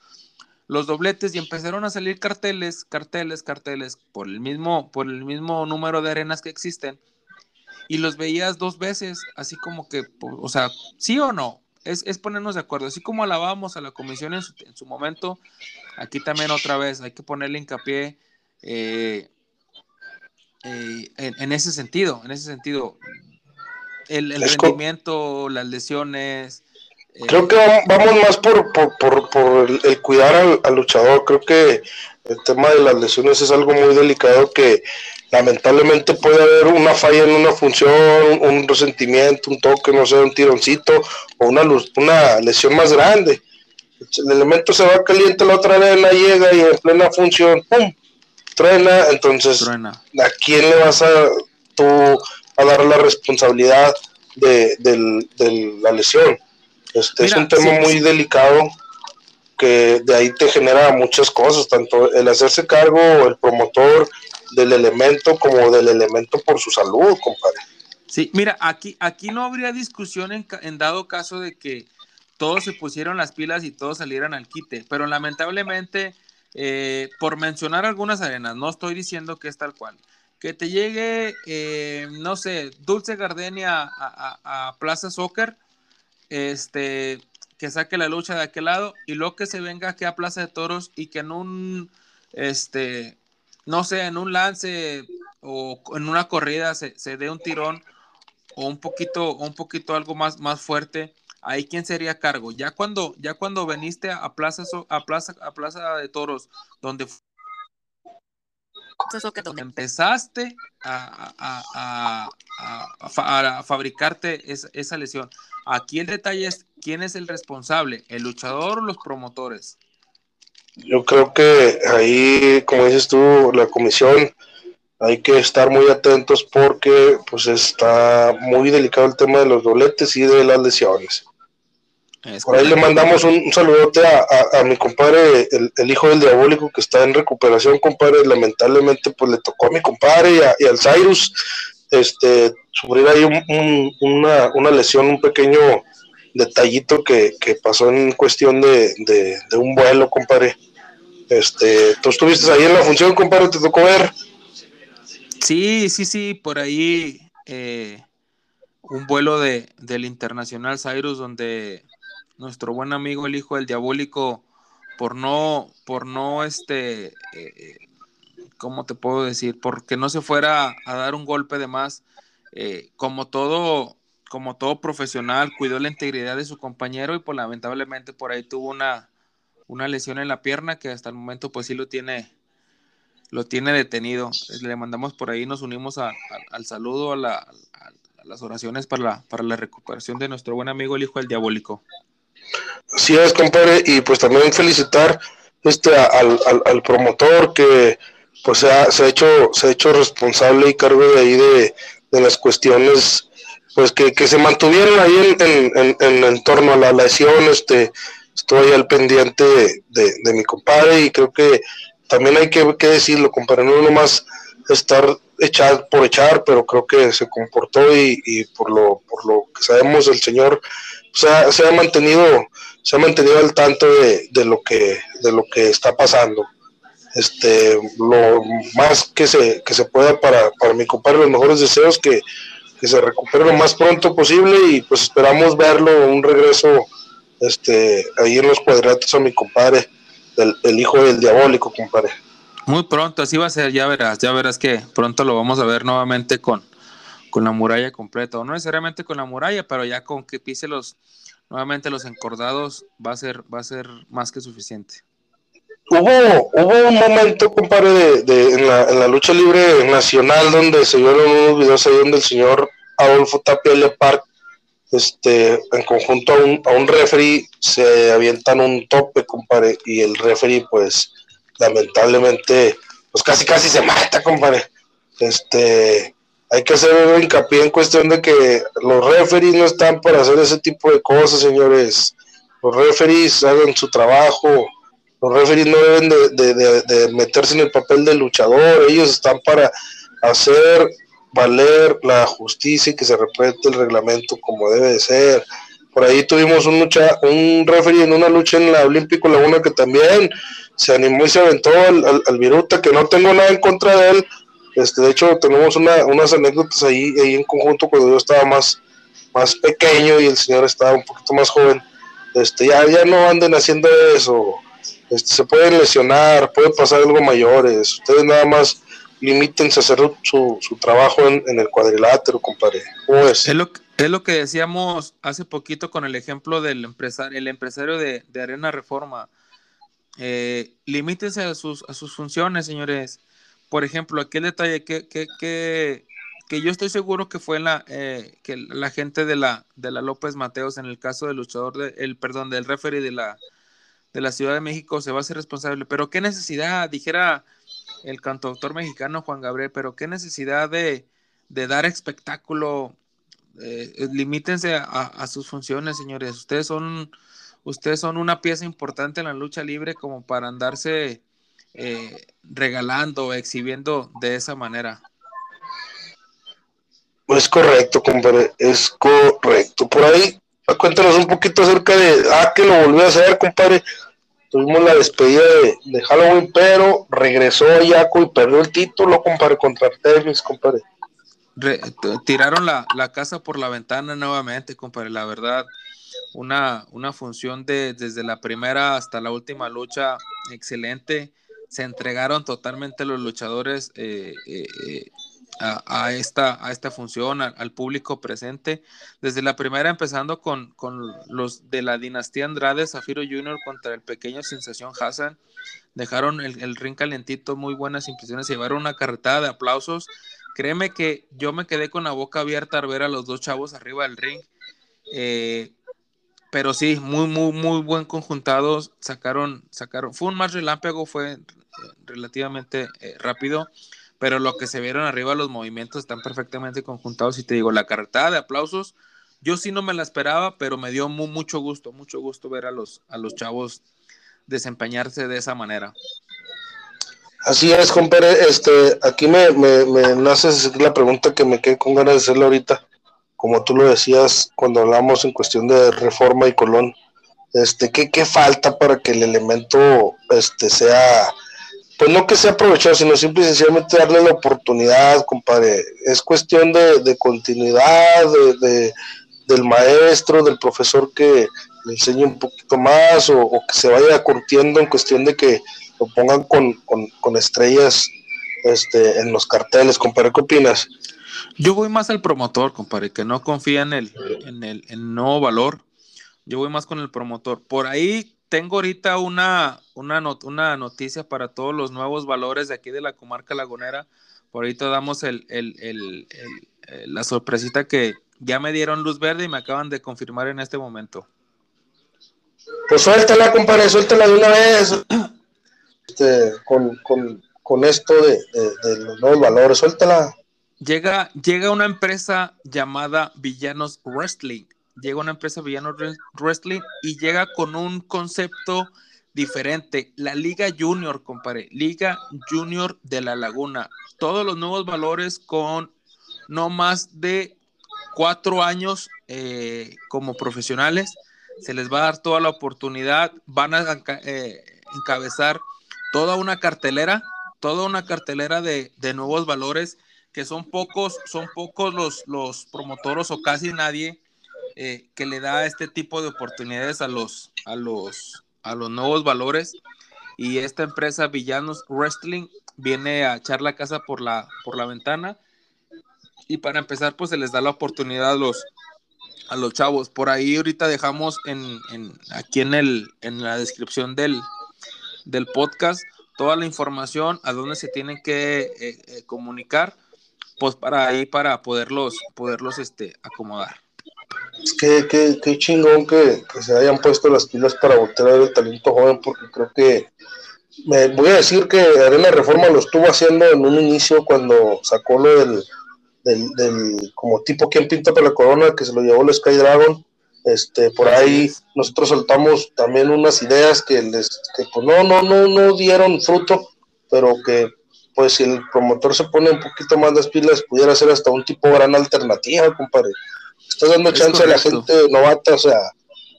los dobletes y empezaron a salir carteles, carteles, carteles por el mismo, por el mismo número de arenas que existen y los veías dos veces, así como que, o sea, sí o no, es, es ponernos de acuerdo, así como alabamos a la comisión en su, en su, momento, aquí también otra vez hay que ponerle hincapié eh, eh, en, en, ese sentido, en ese sentido, el, el rendimiento, las lesiones, Creo que vamos más por, por, por, por el, el, cuidar al, al, luchador. Creo que el tema de las lesiones es algo muy delicado que lamentablemente puede haber una falla en una función, un resentimiento, un toque, no sé, un tironcito o una, luz, una lesión más grande. El elemento se va caliente, la otra arena llega y en plena función, ¡pum! Truena. Entonces, Truena. ¿a quién le vas a tú a dar la responsabilidad de, de, de la lesión? Este Mira, es un tema sí, muy sí. delicado que de ahí te genera muchas cosas, tanto el hacerse cargo, el promotor del elemento como del elemento por su salud, compadre. Sí, mira, aquí, aquí no habría discusión en, en dado caso de que todos se pusieron las pilas y todos salieran al quite, pero lamentablemente, eh, por mencionar algunas arenas, no estoy diciendo que es tal cual, que te llegue, eh, no sé, Dulce Gardenia a, a, a Plaza Soccer, este, que saque la lucha de aquel lado y luego que se venga aquí a Plaza de Toros y que en un, este, no sé, en un lance o en una corrida se, se dé un tirón o un poquito, un poquito algo más, más fuerte, ahí quién sería cargo. Ya cuando, ya cuando veniste a Plaza, a Plaza, a Plaza de Toros, donde donde empezaste a, a, a, a fabricarte esa, esa, lesión. Aquí el detalle es quién es el responsable, el luchador o los promotores. Yo creo que ahí, como dices tú, la comisión hay que estar muy atentos porque pues está muy delicado el tema de los dobletes y de las lesiones. Es Por ahí le mandamos un, un saludote a, a, a, mi compadre, el, el, hijo del diabólico que está en recuperación, compadre. Lamentablemente, pues le tocó a mi compadre y, a, y al Cyrus este, sufrir ahí un, un, una, una, lesión, un pequeño detallito que, que pasó en cuestión de, de, de, un vuelo, compadre. Este, ¿Tú estuviste ahí en la función, compadre? ¿Te tocó ver? Sí, sí, sí, por ahí eh, un vuelo de, del Internacional Cyrus donde nuestro buen amigo el hijo del diabólico por no por no este eh, cómo te puedo decir porque no se fuera a dar un golpe de más eh, como todo como todo profesional cuidó la integridad de su compañero y pues lamentablemente por ahí tuvo una una lesión en la pierna que hasta el momento pues sí lo tiene lo tiene detenido. Le mandamos por ahí nos unimos al saludo a, la, a, las oraciones para la, para la recuperación de nuestro buen amigo el hijo del diabólico. Así es, compadre, y pues también felicitar este al, al promotor que pues se ha, se ha, hecho se ha hecho responsable y cargo de ahí de, de las cuestiones pues que, que, se mantuvieron ahí en, en, en, torno a la lesión este estoy al pendiente de, de, mi compadre y creo que también hay que, que decirlo compadre no nomás estar echar por echar pero creo que se comportó y, y por lo por lo que sabemos el señor se ha mantenido se ha mantenido al tanto de, de, lo que de lo que está pasando este lo más que se que se pueda para, para mi compadre los mejores deseos que, que se recupere lo más pronto posible y pues esperamos verlo un regreso este ahí en los cuadratos a mi compadre el, hijo del diabólico, compadre. Muy pronto, así va a ser, ya verás, ya verás que pronto lo vamos a ver nuevamente con, con la muralla completa, o no necesariamente con la muralla, pero ya con que pise los nuevamente los encordados va a ser, va a ser más que suficiente. Hubo, hubo un momento, compadre, de, en, la, en, la, lucha libre nacional donde se vieron unos videos ahí donde el señor Adolfo Tapia Lepar, este, en conjunto a un, a un referee, se avientan un tope, compadre, y el referee, pues, lamentablemente, pues casi casi se mata, compadre. Este, hay que hacer hincapié en cuestión de que los referees no están para hacer ese tipo de cosas, señores. Los referees hagan su trabajo. Los referees no deben de, meterse en el papel de luchador. Ellos están para hacer valer la justicia y que se respete el reglamento como debe de ser. Por ahí tuvimos un, lucha, un referee en una lucha en la Olímpico Laguna que también se animó y se aventó al, al Viruta, que no tengo nada en contra de él, este, de hecho, tenemos unas anécdotas ahí, ahí en conjunto cuando yo estaba más, más pequeño y el señor estaba un poquito más joven. Este, ya, ya no anden haciendo eso. Este, se pueden lesionar, puede pasar algo mayores. Ustedes nada más limítense a hacer su, su trabajo en, el cuadrilátero, compadre. ¿Cómo es? Lo, es lo que decíamos hace poquito con el ejemplo del empresario, el empresario de, de Arena Reforma. Eh, limítense a sus, a sus funciones, señores por ejemplo, aquel detalle que, que, que, que yo estoy seguro que fue la, eh, que la gente de la, de la López Mateos en el caso del luchador, de, el, perdón, del referee de la, de la Ciudad de México se va a hacer responsable. Pero qué necesidad, dijera el cantautor mexicano Juan Gabriel, pero qué necesidad de, de dar espectáculo. Eh, limítense a, a, sus funciones, señores. Ustedes son, ustedes son una pieza importante en la lucha libre como para andarse eh, regalando, exhibiendo de esa manera. Es correcto, compadre, es correcto. Por ahí, cuéntanos un poquito acerca de, ah, que lo volvió a hacer, compadre. Tuvimos la despedida de, Halloween, pero regresó Yaco y perdió el título, compadre, contra Artemis, compadre. tiraron la, la, casa por la ventana nuevamente, compadre, la verdad. Una, una función de desde la primera hasta la última lucha excelente se entregaron totalmente los luchadores eh, eh, eh, a, esta, a esta función, al público presente. Desde la primera, empezando con, con, los de la dinastía Andrade, Zafiro Jr. contra el pequeño Sensación Hassan. Dejaron el, el ring calentito, muy buenas impresiones, llevaron una carretada de aplausos. Créeme que yo me quedé con la boca abierta al ver a los dos chavos arriba del ring. pero sí, muy, muy, muy buen conjuntados. Sacaron, sacaron, fue un más relámpago, fue relativamente eh, rápido, pero lo que se vieron arriba, los movimientos están perfectamente conjuntados. Y te digo, la carretada de aplausos, yo sí no me la esperaba, pero me dio mucho gusto, mucho gusto ver a los, a los chavos desempeñarse de esa manera. Así es, compadre. Este, aquí me, me, me nace la pregunta que me quedé con ganas de hacerle ahorita. Como tú lo decías cuando hablamos en cuestión de reforma y Colón, este, ¿qué, qué falta para que el elemento este, sea pues no que sea aprovechado, sino simple y sencillamente darle la oportunidad, compadre. Es cuestión de, continuidad, de, del maestro, del profesor que le enseñe un poquito más o, que se vaya curtiendo en cuestión de que lo pongan con, estrellas este, en los carteles, compadre. ¿Qué opinas? Yo voy más al promotor, compadre, que no confía en el, en el en nuevo valor. Yo voy más con el promotor. Por ahí tengo ahorita una, una, una, noticia para todos los nuevos valores de aquí de la comarca lagunera. Por ahorita damos el, la sorpresita que ya me dieron luz verde y me acaban de confirmar en este momento. Pues suéltala, compadre, suéltala de una vez. Este, con, esto de, de, los nuevos valores, suéltala. Llega, llega una empresa llamada Villanos Wrestling llega una empresa Villano Wrestling y llega con un concepto diferente. La Liga Junior, compadre. Liga Junior de la Laguna. Todos los nuevos valores con no más de cuatro años eh, como profesionales. Se les va a dar toda la oportunidad. Van a eh, encabezar toda una cartelera, toda una cartelera de, de, nuevos valores que son pocos, son pocos los, los promotores o casi nadie eh, que le da este tipo de oportunidades a los, a los, a los nuevos valores. y esta empresa Villanos Wrestling viene a echar la casa por la, por la ventana y para empezar pues se les da la oportunidad a los, a los chavos. Por ahí ahorita dejamos en, en aquí en, el, en la descripción del, del podcast toda la información a dónde se tienen que eh, eh, comunicar pues para ahí para poderlos poderlos este acomodar es que qué, chingón que, se hayan puesto las pilas para voltear a ver el talento joven, porque creo que me voy a decir que Arena Reforma lo estuvo haciendo en un inicio cuando sacó lo del, del, como tipo quien pinta para la corona, que se lo llevó el Sky Dragon. Este, por ahí nosotros soltamos también unas ideas que les, que pues no, no, no, no dieron fruto, pero que pues si el promotor se pone un poquito más las pilas, pudiera ser hasta un tipo gran alternativa, compadre. Estás dando chance a la gente novata, o sea,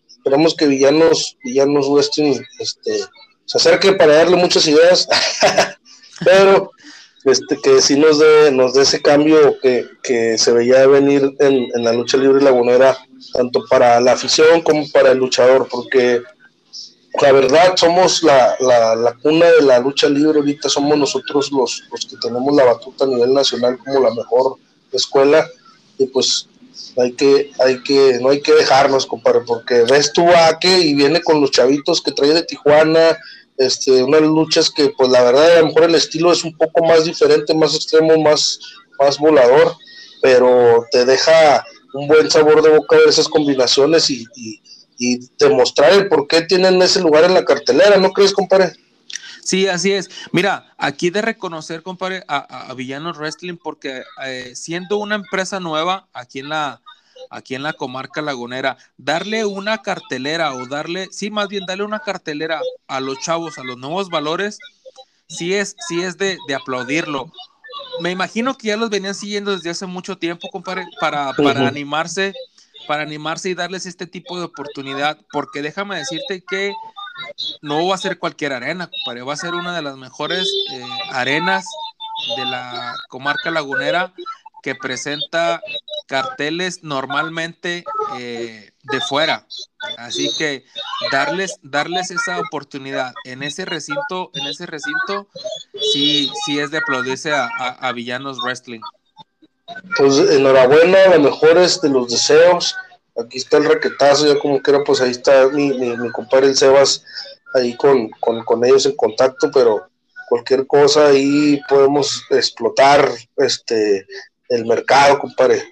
esperamos que Villanos, Villanos Western este, se acerque para darle muchas ideas, pero este, que sí nos dé, nos dé ese cambio que, que se veía venir en, en, la lucha libre lagunera, tanto para la afición como para el luchador, porque la verdad somos la, la, la, cuna de la lucha libre ahorita, somos nosotros los, los que tenemos la batuta a nivel nacional como la mejor escuela, y pues hay que, hay que, no hay que dejarnos, compadre, porque ves tú a que y viene con los chavitos que trae de Tijuana, este, unas luchas que, pues la verdad, a lo mejor el estilo es un poco más diferente, más extremo, más, más volador, pero te deja un buen sabor de boca ver esas combinaciones y, y, y demostrar el por qué tienen ese lugar en la cartelera, ¿no crees, compadre? Sí, así es. Mira, aquí de reconocer, compadre, a, Villanos Wrestling, porque eh, siendo una empresa nueva aquí en la aquí en la comarca lagunera, darle una cartelera o darle, sí, más bien darle una cartelera a los chavos, a los nuevos valores, sí es, sí es de, de aplaudirlo. Me imagino que ya los venían siguiendo desde hace mucho tiempo, compadre, para, para animarse, para animarse y darles este tipo de oportunidad, porque déjame decirte que no va a ser cualquier arena, compadre, va a ser una de las mejores eh, arenas de la comarca lagunera que presenta carteles normalmente eh, de fuera. Así que darles, darles esa oportunidad en ese recinto, en ese recinto, sí, sí es de aplaudirse a, Villanos Wrestling. Pues enhorabuena, lo mejores de los deseos aquí está el raquetazo, ya como quiera, pues ahí está mi, mi, compadre el Sebas ahí con, ellos en contacto, pero cualquier cosa ahí podemos explotar este el mercado, compadre.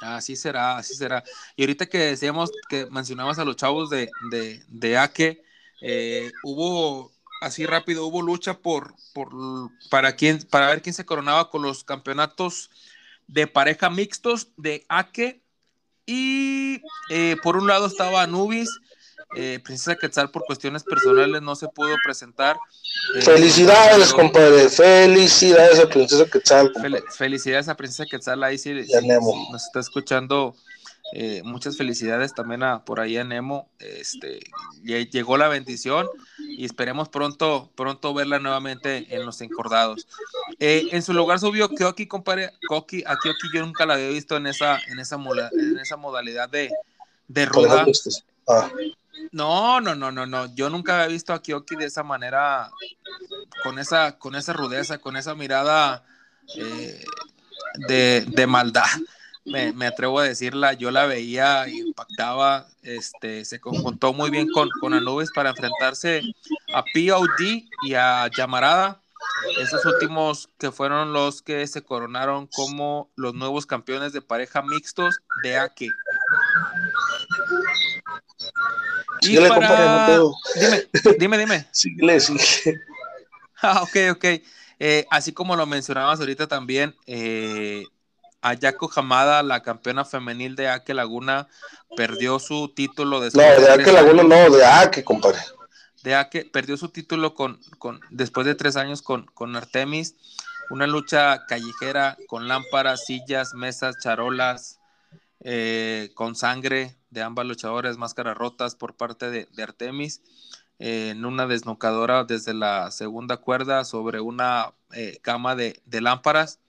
Así será, así será. Y ahorita que decíamos que mencionabas a los chavos de, de, de Ake, eh, hubo así rápido, hubo lucha por, por para quién, para ver quién se coronaba con los campeonatos de pareja mixtos de Ake y eh, por un lado estaba Anubis, eh, Princesa Quetzal por cuestiones personales no se pudo presentar. Eh, felicidades, compadre, felicidades a Princesa Quetzal. felicidades a Princesa Quetzal, ahí sí, nos está escuchando. Muchas felicidades también a por ahí a Nemo. Este, llegó la bendición y esperemos pronto, pronto verla nuevamente en los encordados. Eh, en su lugar subió Kyoki, compadre. Koki, a Kyoki yo nunca la había visto en esa, en esa, en esa modalidad de, de ruda. Ah. No, no, no, no, no. Yo nunca había visto a Kyoki de esa manera, con esa, con esa rudeza, con esa mirada eh, de, de, maldad. Me, me, atrevo a decirla, yo la veía y impactaba, este, se conjuntó muy bien con, con Anubis para enfrentarse a POD y a Llamarada esos últimos que fueron los que se coronaron como los nuevos campeones de pareja mixtos de AKE. Síguele, Dime, dime, dime. Síguele, síguele. Ah, ok, ok. Eh, así como lo mencionabas ahorita también, eh, Ayako Hamada, la campeona femenil de Ake Laguna, perdió su título después No, de Ake Laguna no, de Ake, compadre. De que perdió su título con, con, después de tres años con, con Artemis, una lucha callejera con lámparas, sillas, mesas, charolas, eh, con sangre de ambas luchadoras, máscaras rotas por parte de, Artemis, eh, en una desnocadora desde la segunda cuerda sobre una eh, cama de, de, lámparas.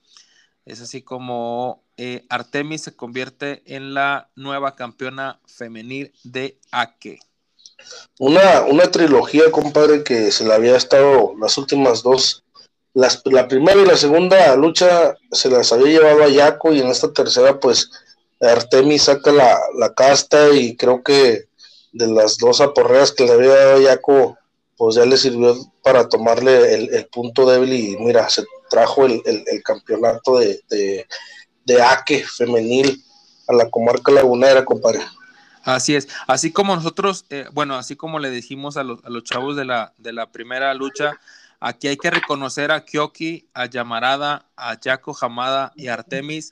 Es así como Artemis se convierte en la nueva campeona femenil de Ake. una, una trilogía, compadre, que se le había estado las últimas dos, la primera y la segunda lucha se las había llevado a Yaco y en esta tercera, pues Artemis saca la, la casta y creo que de las dos aporreas que le había dado a Yaco, pues ya le sirvió para tomarle el, punto débil y mira, se trajo el, campeonato de, de, Aque femenil a la comarca lagunera, compadre. Así es, así como nosotros, eh, bueno, así como le dijimos a los, a los chavos de la, de la primera lucha, aquí hay que reconocer a Kyoki, a Yamarada, a Jaco Hamada y Artemis.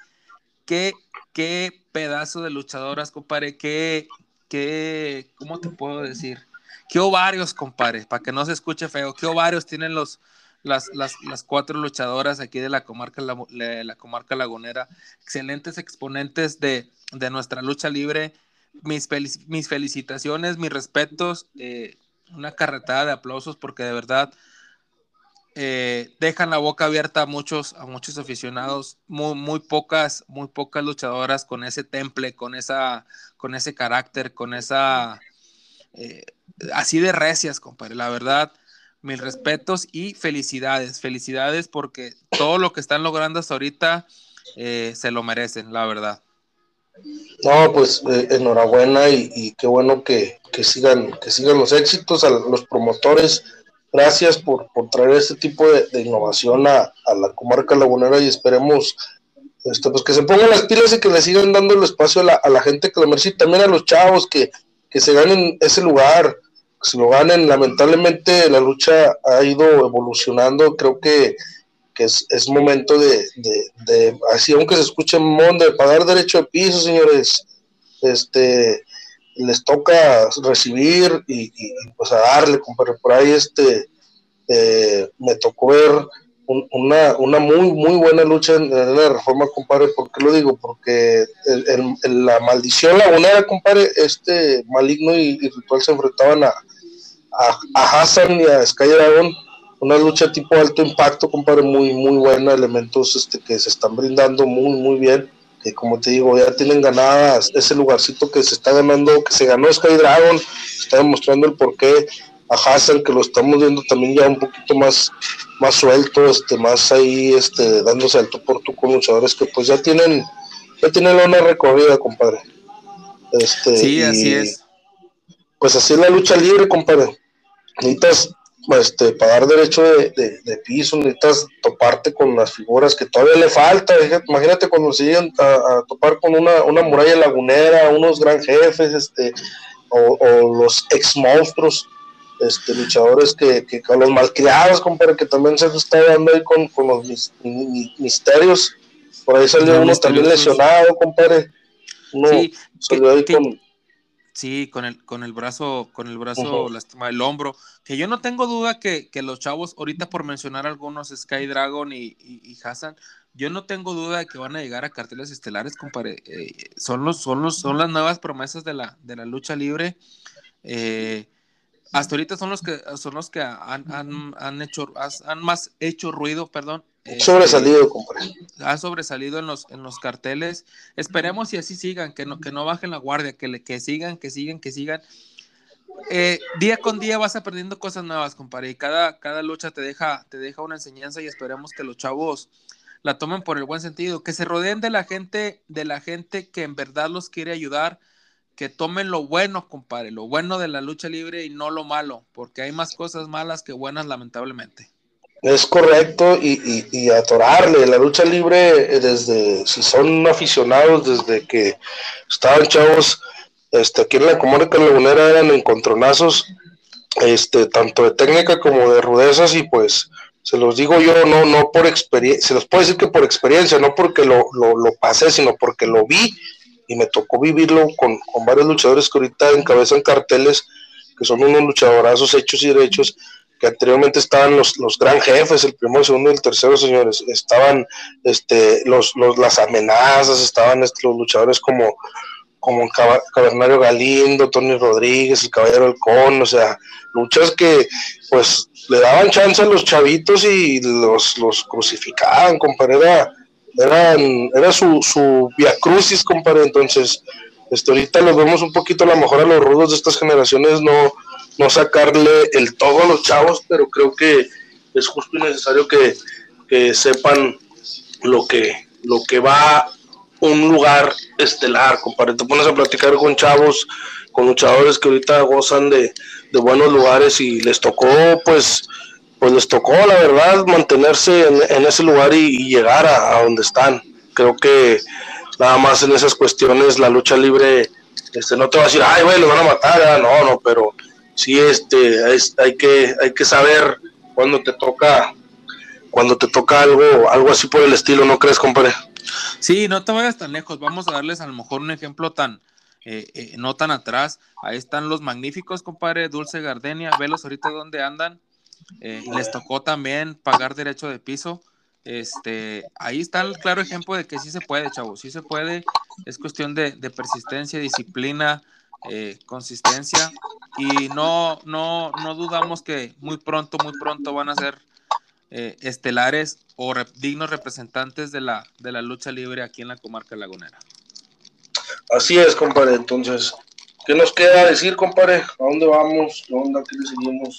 Qué, qué pedazo de luchadoras, compadre, qué, qué, ¿cómo te puedo decir? Qué ovarios, compadre, para que no se escuche feo, qué ovarios tienen los, las, las, las, cuatro luchadoras aquí de la comarca, la, la comarca lagunera, excelentes exponentes de, de nuestra lucha libre mis, mis felicitaciones, mis respetos, eh, una carretada de aplausos porque de verdad eh, dejan la boca abierta a muchos, a muchos aficionados, muy, muy pocas, muy pocas luchadoras con ese temple, con esa, con ese carácter, con esa eh, así de recias, compadre. La verdad, mil respetos y felicidades, felicidades porque todo lo que están logrando hasta ahorita se lo merecen, la verdad. No, pues eh, enhorabuena y, qué bueno que, sigan, que sigan los éxitos a los promotores. Gracias por, traer este tipo de, innovación a, la comarca lagunera y esperemos este, pues que se pongan las pilas y que le sigan dando el espacio a la, gente que lo merece y también a los chavos que, que se ganen ese lugar, que se lo ganen. Lamentablemente la lucha ha ido evolucionando, creo que es, momento de, así aunque se escuche monde, de pagar derecho de piso, señores, este, les toca recibir y, pues a darle, compadre, por ahí este, eh, me tocó ver una, una muy, muy buena lucha en, la reforma, compadre, ¿por qué lo digo? Porque la maldición lagunera, compadre, este maligno y, ritual se enfrentaban a, a, Hassan y a Sky Dragon, una lucha tipo alto impacto, compadre, muy, muy buena, elementos este, que se están brindando muy, muy bien, que como te digo, ya tienen ganadas ese lugarcito que se está ganando, que se ganó Sky Dragon, está demostrando el porqué a Hassan, que lo estamos viendo también ya un poquito más, más suelto, este, más ahí, este, dándose alto por tu con luchadores que pues ya tienen, ya tienen una recorrida, compadre. Este, sí, así es. Pues así es la lucha libre, compadre. Necesitas este, pagar derecho de, de, piso, necesitas toparte con las figuras que todavía le falta. Imagínate cuando se llegan a, topar con una, una, muralla lagunera, unos gran jefes, este, o, los ex monstruos, este, luchadores que, que con los malcriados, compadre, que también se está dando ahí con, con los misterios. Por ahí salió uno también lesionado, compadre. Uno salió ahí con Sí, con el, con el brazo, con el brazo lastimado, el hombro. Que yo no tengo duda que, los chavos, ahorita por mencionar algunos, Sky Dragon y, y, Hassan, yo no tengo duda de que van a llegar a carteles estelares, compadre. Eh, son, los, son, los, son las nuevas promesas de la, de la lucha libre. Eh, hasta ahorita son los que son los que han, han, han hecho han más hecho ruido, perdón, eh, sobresalido, compadre. Ha sobresalido en los, en los carteles. Esperemos y así sigan, que no, que no bajen la guardia, que, le, que sigan, que sigan, que sigan. Eh, día con día vas aprendiendo cosas nuevas, compadre, y cada, cada lucha te deja, te deja una enseñanza y esperemos que los chavos la tomen por el buen sentido, que se rodeen de la gente, de la gente que en verdad los quiere ayudar, que tomen lo bueno, compadre, lo bueno de la lucha libre y no lo malo, porque hay más cosas malas que buenas, lamentablemente. Es correcto y, y, atorarle la lucha libre eh, desde, si son aficionados desde que estaban chavos, este, aquí en la comarca lagunera eran encontronazos, este, tanto de técnica como de rudezas y pues se los digo yo, no, no por experiencia, se los puedo decir que por experiencia, no porque lo, lo, pasé, sino porque lo vi y me tocó vivirlo con, con varios luchadores que ahorita encabezan carteles, que son unos luchadorazos hechos y derechos, que anteriormente estaban los, los gran jefes, el primero, el segundo y el tercero, señores, estaban este, los, los, las amenazas, estaban este, los luchadores como, como Cabernario Galindo, Tony Rodríguez, el Caballero Halcón, o sea, luchas que pues le daban chance a los chavitos y los, los crucificaban, compadre, era su, su via crucis, compadre, entonces Este, ahorita los vemos un poquito a lo mejor a los rudos de estas generaciones, no, no sacarle el todo a los chavos, pero creo que es justo y necesario que, que sepan lo que, lo que va un lugar estelar, compadre. Te pones a platicar con chavos, con luchadores que ahorita gozan de, buenos lugares y les tocó, pues, pues les tocó, la verdad, mantenerse en, ese lugar y, llegar a, donde están. Creo que nada más en esas cuestiones la lucha libre, este, no te va a decir, ay, güey, lo van a matar, no, no, pero sí, este, hay, que, hay que saber cuando te toca, cuando te toca algo, algo así por el estilo, ¿no crees, compadre? Sí, no te vayas tan lejos. Vamos a darles a lo mejor un ejemplo tan, eh, eh, no tan atrás. Ahí están los magníficos, compadre, Dulce Gardenia. Velos ahorita donde andan. Eh, les tocó también pagar derecho de piso. Este, ahí está el claro ejemplo de que sí se puede, chavos, sí se puede. Es cuestión de, persistencia, disciplina, consistencia. Y no, no, no dudamos que muy pronto, muy pronto van a ser eh, estelares o dignos representantes de la, de la lucha libre aquí en la comarca lagunera. Así es, compadre. Entonces, ¿qué nos queda decir, compadre? ¿A dónde vamos? ¿A dónde le seguimos?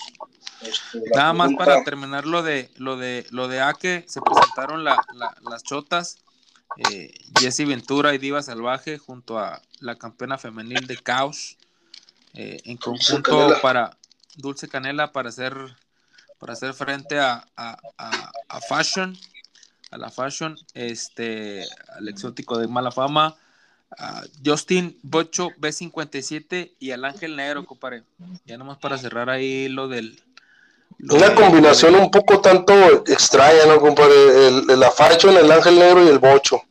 Este, Nada más para terminar lo de lo de lo de Ake, se presentaron las chotas, eh, Jesse Ventura y Diva Salvaje junto a la campeona femenil de Caos, eh, en conjunto para Dulce Canela para hacer para hacer frente a, Fashion, a la Fashion, este, al exótico de mala fama, a Justin Bocho B57 y al Ángel Negro, compadre. Ya nomás para cerrar ahí lo del. Una combinación un poco tanto extraña, ¿no, compadre? El, la Fashion, el Ángel Negro y el Bocho.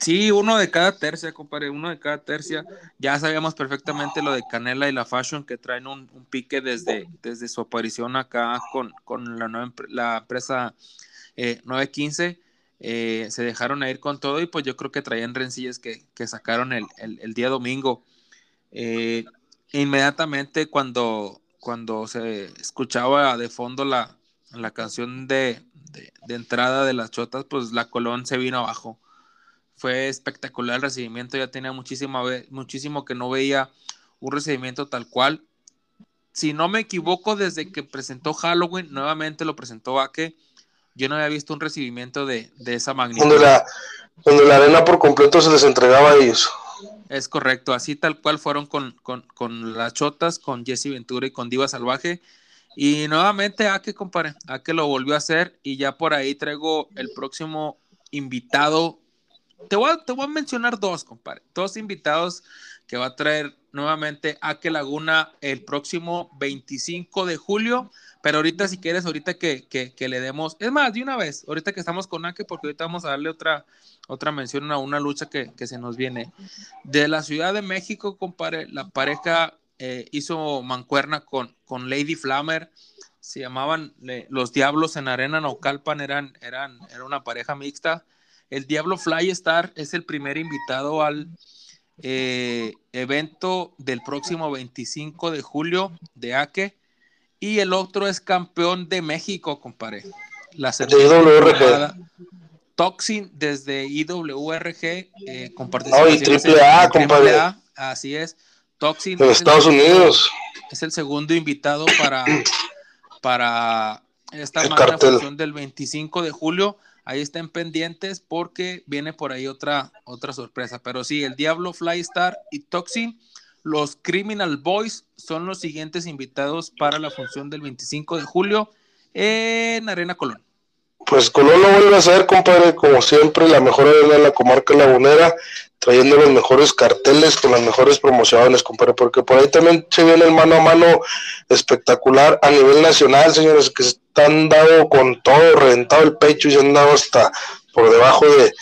Sí, uno de cada tercia, compadre, uno de cada tercia. Ya sabíamos perfectamente lo de Canela y la Fashion que traen un, pique desde, desde su aparición acá con, con la, la empresa 915. Eh, eh, se dejaron ir con todo y pues yo creo que traían rencillas que, sacaron el, día domingo. Eh, inmediatamente cuando, cuando se escuchaba de fondo la, la canción de, de entrada de las chotas, pues la Colón se vino abajo fue espectacular el recibimiento, ya tenía muchísimo, muchísimo que no veía un recibimiento tal cual. Si no me equivoco, desde que presentó Halloween, nuevamente lo presentó que yo no había visto un recibimiento de, esa magnitud. Cuando la, cuando la arena por completo se les entregaba a ellos. Es correcto, así tal cual fueron con, con, las chotas, con Jesse Ventura y con Diva Salvaje. Y nuevamente Ake, compadre, Ake lo volvió a hacer y ya por ahí traigo el próximo invitado te voy, a, mencionar dos, compadre. Dos invitados que va a traer nuevamente a Que Laguna el próximo 25 de julio. Pero ahorita, si quieres, ahorita que, le demos, es más, de una vez, ahorita que estamos con Ake, porque ahorita vamos a darle otra, otra mención a una lucha que, se nos viene. De la Ciudad de México, compadre, la pareja eh, hizo mancuerna con, con Lady Flammer. Se llamaban Los Diablos en Arena Naucalpan, eran, eran, era una pareja mixta el Diablo Fly Star es el primer invitado al eh, evento del próximo 25 de julio de AKE. Y el otro es campeón de México, compadre. La IWRG. Toxin desde IWRG, eh, con triple A, compadre. así es. Toxin. De Estados Unidos. Es el segundo invitado para, para esta función del 25 de julio. Ahí estén pendientes porque viene por ahí otra, otra sorpresa. Pero sí, el Diablo, Flystar y Toxin, los Criminal Boys son los siguientes invitados para la función del 25 de julio en Arena Colón. Pues Colón lo vuelve a hacer, compadre, como siempre, la mejor arena de la comarca lagunera, trayendo los mejores carteles con las mejores promociones, compadre, porque por ahí también se viene el mano a mano espectacular a nivel nacional, señores, que están dado con todo, reventado el pecho y se han dado hasta por debajo de,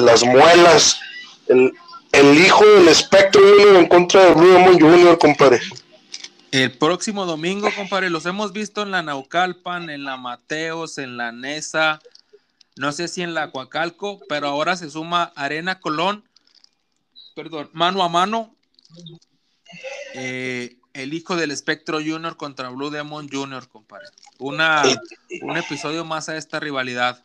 las muelas. El, hijo del espectro Junior en contra de Blue Demon Junior, compadre. El próximo domingo, compadre, los hemos visto en la Naucalpan, en la Mateos, en la Nesa, no sé si en la Coacalco, pero ahora se suma Arena Colón, perdón, mano a mano. Eh, el hijo del espectro Junior contra Blue Demon Junior, compadre. Una, un episodio más a esta rivalidad.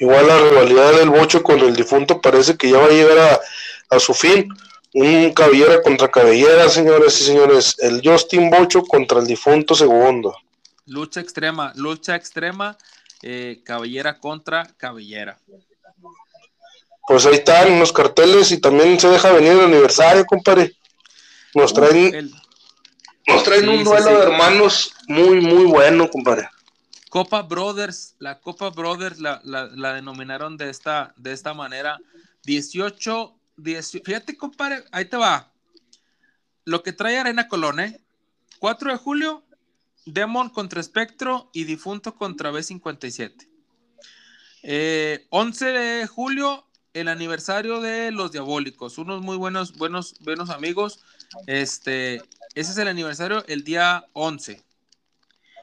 Igual la rivalidad del Bocho con el difunto parece que ya va a llegar a, su fin, un cabellera contra cabellera, señores y señores. El Justin Bocho contra el difunto segundo. Lucha extrema, lucha extrema, eh, cabellera contra cabellera. Pues ahí están los carteles y también se deja venir el aniversario, compadre. Nos traen, nos traen un duelo de hermanos muy, muy bueno, compadre. Copa Brothers, la Copa Brothers la, la, denominaron de esta, de esta manera. 18, 18, fíjate, compadre, ahí te va. Lo que trae Arena Colón, ¿eh? 4 de julio, Demon contra Espectro y Difunto contra B57. 11 eh, de julio, el aniversario de Los Diabólicos, unos muy buenos, buenos, buenos amigos. Este, ese es el aniversario el día 11.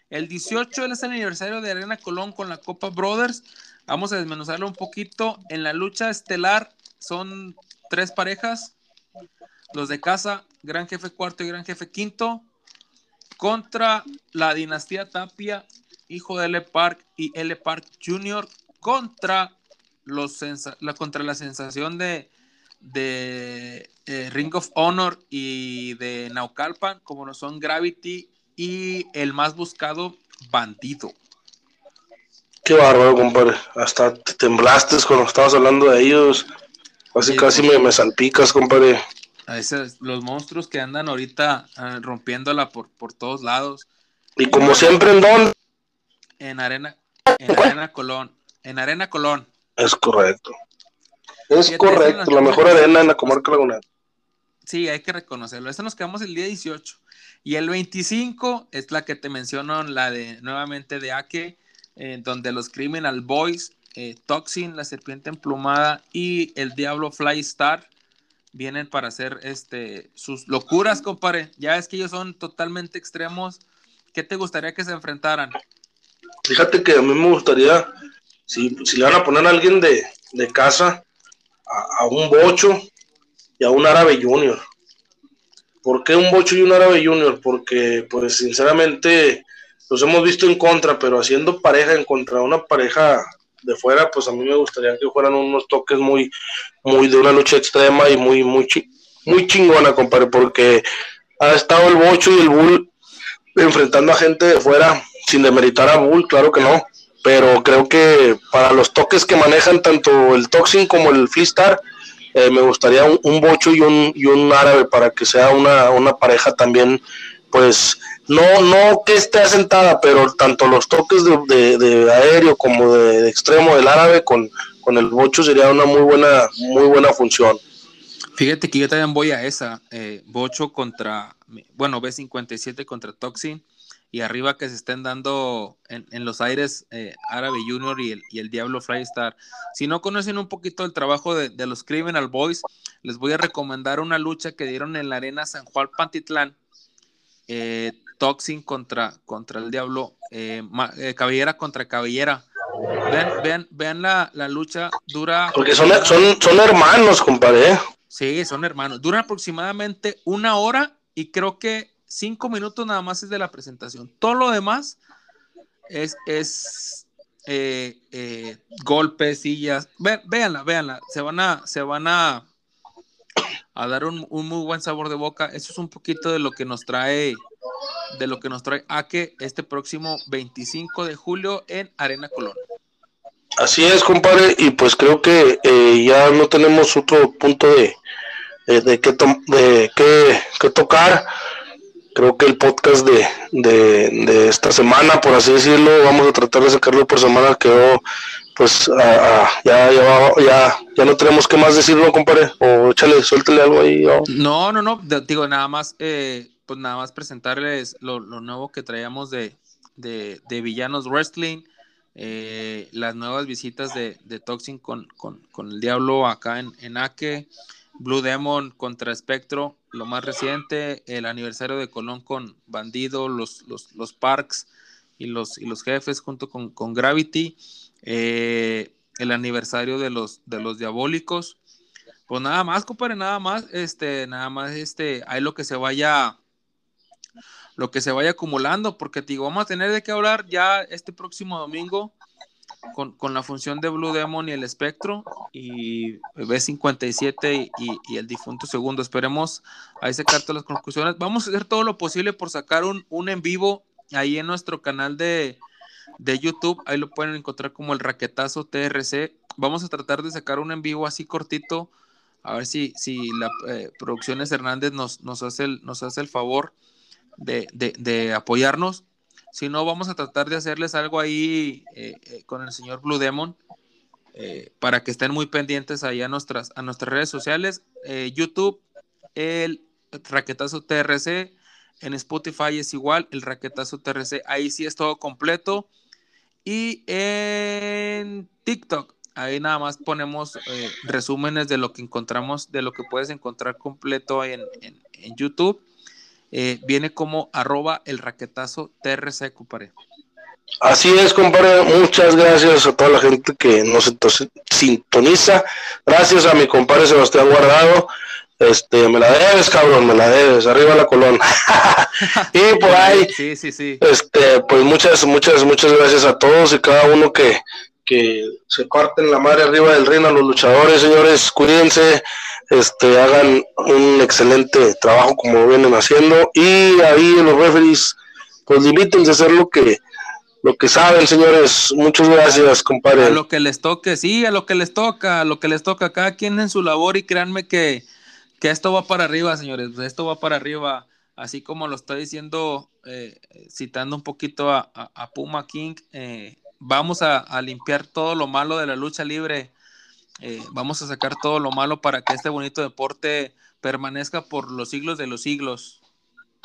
El 18 es el aniversario de Arena Colón con la Copa Brothers. Vamos a desmenuzarlo un poquito. En la lucha estelar son tres parejas. Los de casa, Gran Jefe Cuarto y Gran Jefe Quinto. Contra la dinastía Tapia, hijo de L. Park y L. Park Jr. Contra, los la, contra la sensación de, de eh, Ring of Honor y de Naucalpan, como no son Gravity y el más buscado, Bandido. Qué bárbaro, compadre. Hasta te temblaste cuando estabas hablando de ellos. Casi, casi me, me, salpicas, compadre. A esos, los monstruos que andan ahorita ah, rompiéndola por, por todos lados. Y como siempre, ¿en dónde? En Arena, en Arena Colón. En Arena Colón. Es correcto. Es correcto, la mejor arena en la comarca lagunera. Sí, hay que reconocerlo. Eso nos quedamos el día 18. Y el 25 es la que te menciono, la de nuevamente de Ake, eh, donde los Criminal Boys, eh, Toxin, la serpiente emplumada y el Diablo Fly Star vienen para hacer este, sus locuras, compadre. Ya es que ellos son totalmente extremos. ¿Qué te gustaría que se enfrentaran? Fíjate que a mí me gustaría, si, le van a poner a alguien de, casa, a, a un bocho y a un árabe junior ¿Por qué un Bocho y un Árabe Junior? Porque, pues, sinceramente, los hemos visto en contra, pero haciendo pareja en contra de una pareja de fuera, pues a mí me gustaría que fueran unos toques muy, muy de una lucha extrema y muy, muy, muy chingona, compadre, porque ha estado el Bocho y el Bull enfrentando a gente de fuera, sin demeritar a Bull, claro que no, pero creo que para los toques que manejan tanto el Toxin como el Freestar, eh, me gustaría un, bocho y un, y un árabe para que sea una, pareja también, pues, no, no que esté asentada, pero tanto los toques de, aéreo como de, extremo del árabe con, con el bocho sería una muy buena, muy buena función. Fíjate que yo también voy a esa, eh, bocho contra, bueno, B57 contra Toxin y arriba que se estén dando en, los aires eh, Árabe Junior y el, y el Diablo Flystar. Si no conocen un poquito el trabajo de, los Criminal Boys, les voy a recomendar una lucha que dieron en la arena San Juan Pantitlán, eh, Toxin contra, contra el Diablo, eh, cabellera contra cabellera. Vean, vean, vean la, lucha, dura... Porque son, son, son hermanos, compadre. Sí, son hermanos. Dura aproximadamente una hora y creo que cinco minutos nada más es de la presentación. Todo lo demás es, es eh, eh, golpes, sillas. Ve, véanla, véanla. Se van a, se van a, a dar un, muy buen sabor de boca. Eso es un poquito de lo que nos trae, de lo que nos trae a que este próximo 25 de julio en Arena Colón. Así es, compadre, y pues creo que eh, ya no tenemos otro punto de, de, qué, de qué tocar creo que el podcast de, de, esta semana, por así decirlo, vamos a tratar de sacarlo por semana, quedó pues ya, ya, ya, no tenemos que más decirlo, compadre, o échale, suéltale algo ahí. No, no, no, digo, nada más, eh, pues nada más presentarles lo, nuevo que traíamos de, de, Villanos Wrestling, eh, las nuevas visitas de, de Toxin con, con, con, el Diablo acá en, en Aque, Blue Demon contra Spectro, lo más reciente, el aniversario de Colón con Bandido, los, los, Parks y los, y los jefes junto con, Gravity, eh, el aniversario de los, de los Diabólicos. Pues nada más, compadre, nada más, este, nada más, este, hay lo que se vaya, lo que se vaya acumulando, porque te digo, vamos a tener de qué hablar ya este próximo domingo con, la función de Blue Demon y el espectro y B57 y, el difunto segundo. Esperemos ahí sacarte las conclusiones. Vamos a hacer todo lo posible por sacar un, un en vivo ahí en nuestro canal de, de YouTube. Ahí lo pueden encontrar como el raquetazo TRC. Vamos a tratar de sacar un en vivo así cortito. A ver si, si la eh, Producciones Hernández nos, nos, hace el, nos hace el favor de, de, de apoyarnos si no, vamos a tratar de hacerles algo ahí eh, eh, con el señor Blue Demon eh, para que estén muy pendientes ahí a nuestras, a nuestras redes sociales. YouTube, el Raquetazo TRC. En Spotify es igual, el Raquetazo TRC. Ahí sí es todo completo. Y en TikTok, ahí nada más ponemos resúmenes de lo que encontramos, de lo que puedes encontrar completo en, en YouTube eh, viene como arroba el raquetazo TRC, compadre. Así es, compadre. Muchas gracias a toda la gente que nos sintoniza. Gracias a mi compadre Sebastián Guardado. Este, me la debes, cabrón, me la debes. Arriba la colona. y por ahí, sí, sí, sí. este, pues muchas, muchas, muchas gracias a todos y cada uno que, que se parten la madre arriba del reino a los luchadores, señores. Cuídense este, hagan un excelente trabajo como vienen haciendo y ahí los referees pues limítense a hacer lo que lo que saben señores. Muchas gracias compadre. A lo que les toque sí a lo que les toca a lo que les toca. Cada quien en su labor y créanme que, que esto va para arriba señores. Esto va para arriba así como lo está diciendo eh, citando un poquito a, Puma King eh, vamos a, a limpiar todo lo malo de la lucha libre eh, vamos a sacar todo lo malo para que este bonito deporte permanezca por los siglos de los siglos.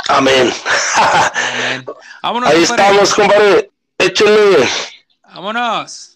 Amén. Amén. Vámonos, Ahí estamos, compadre. Échale. Vámonos.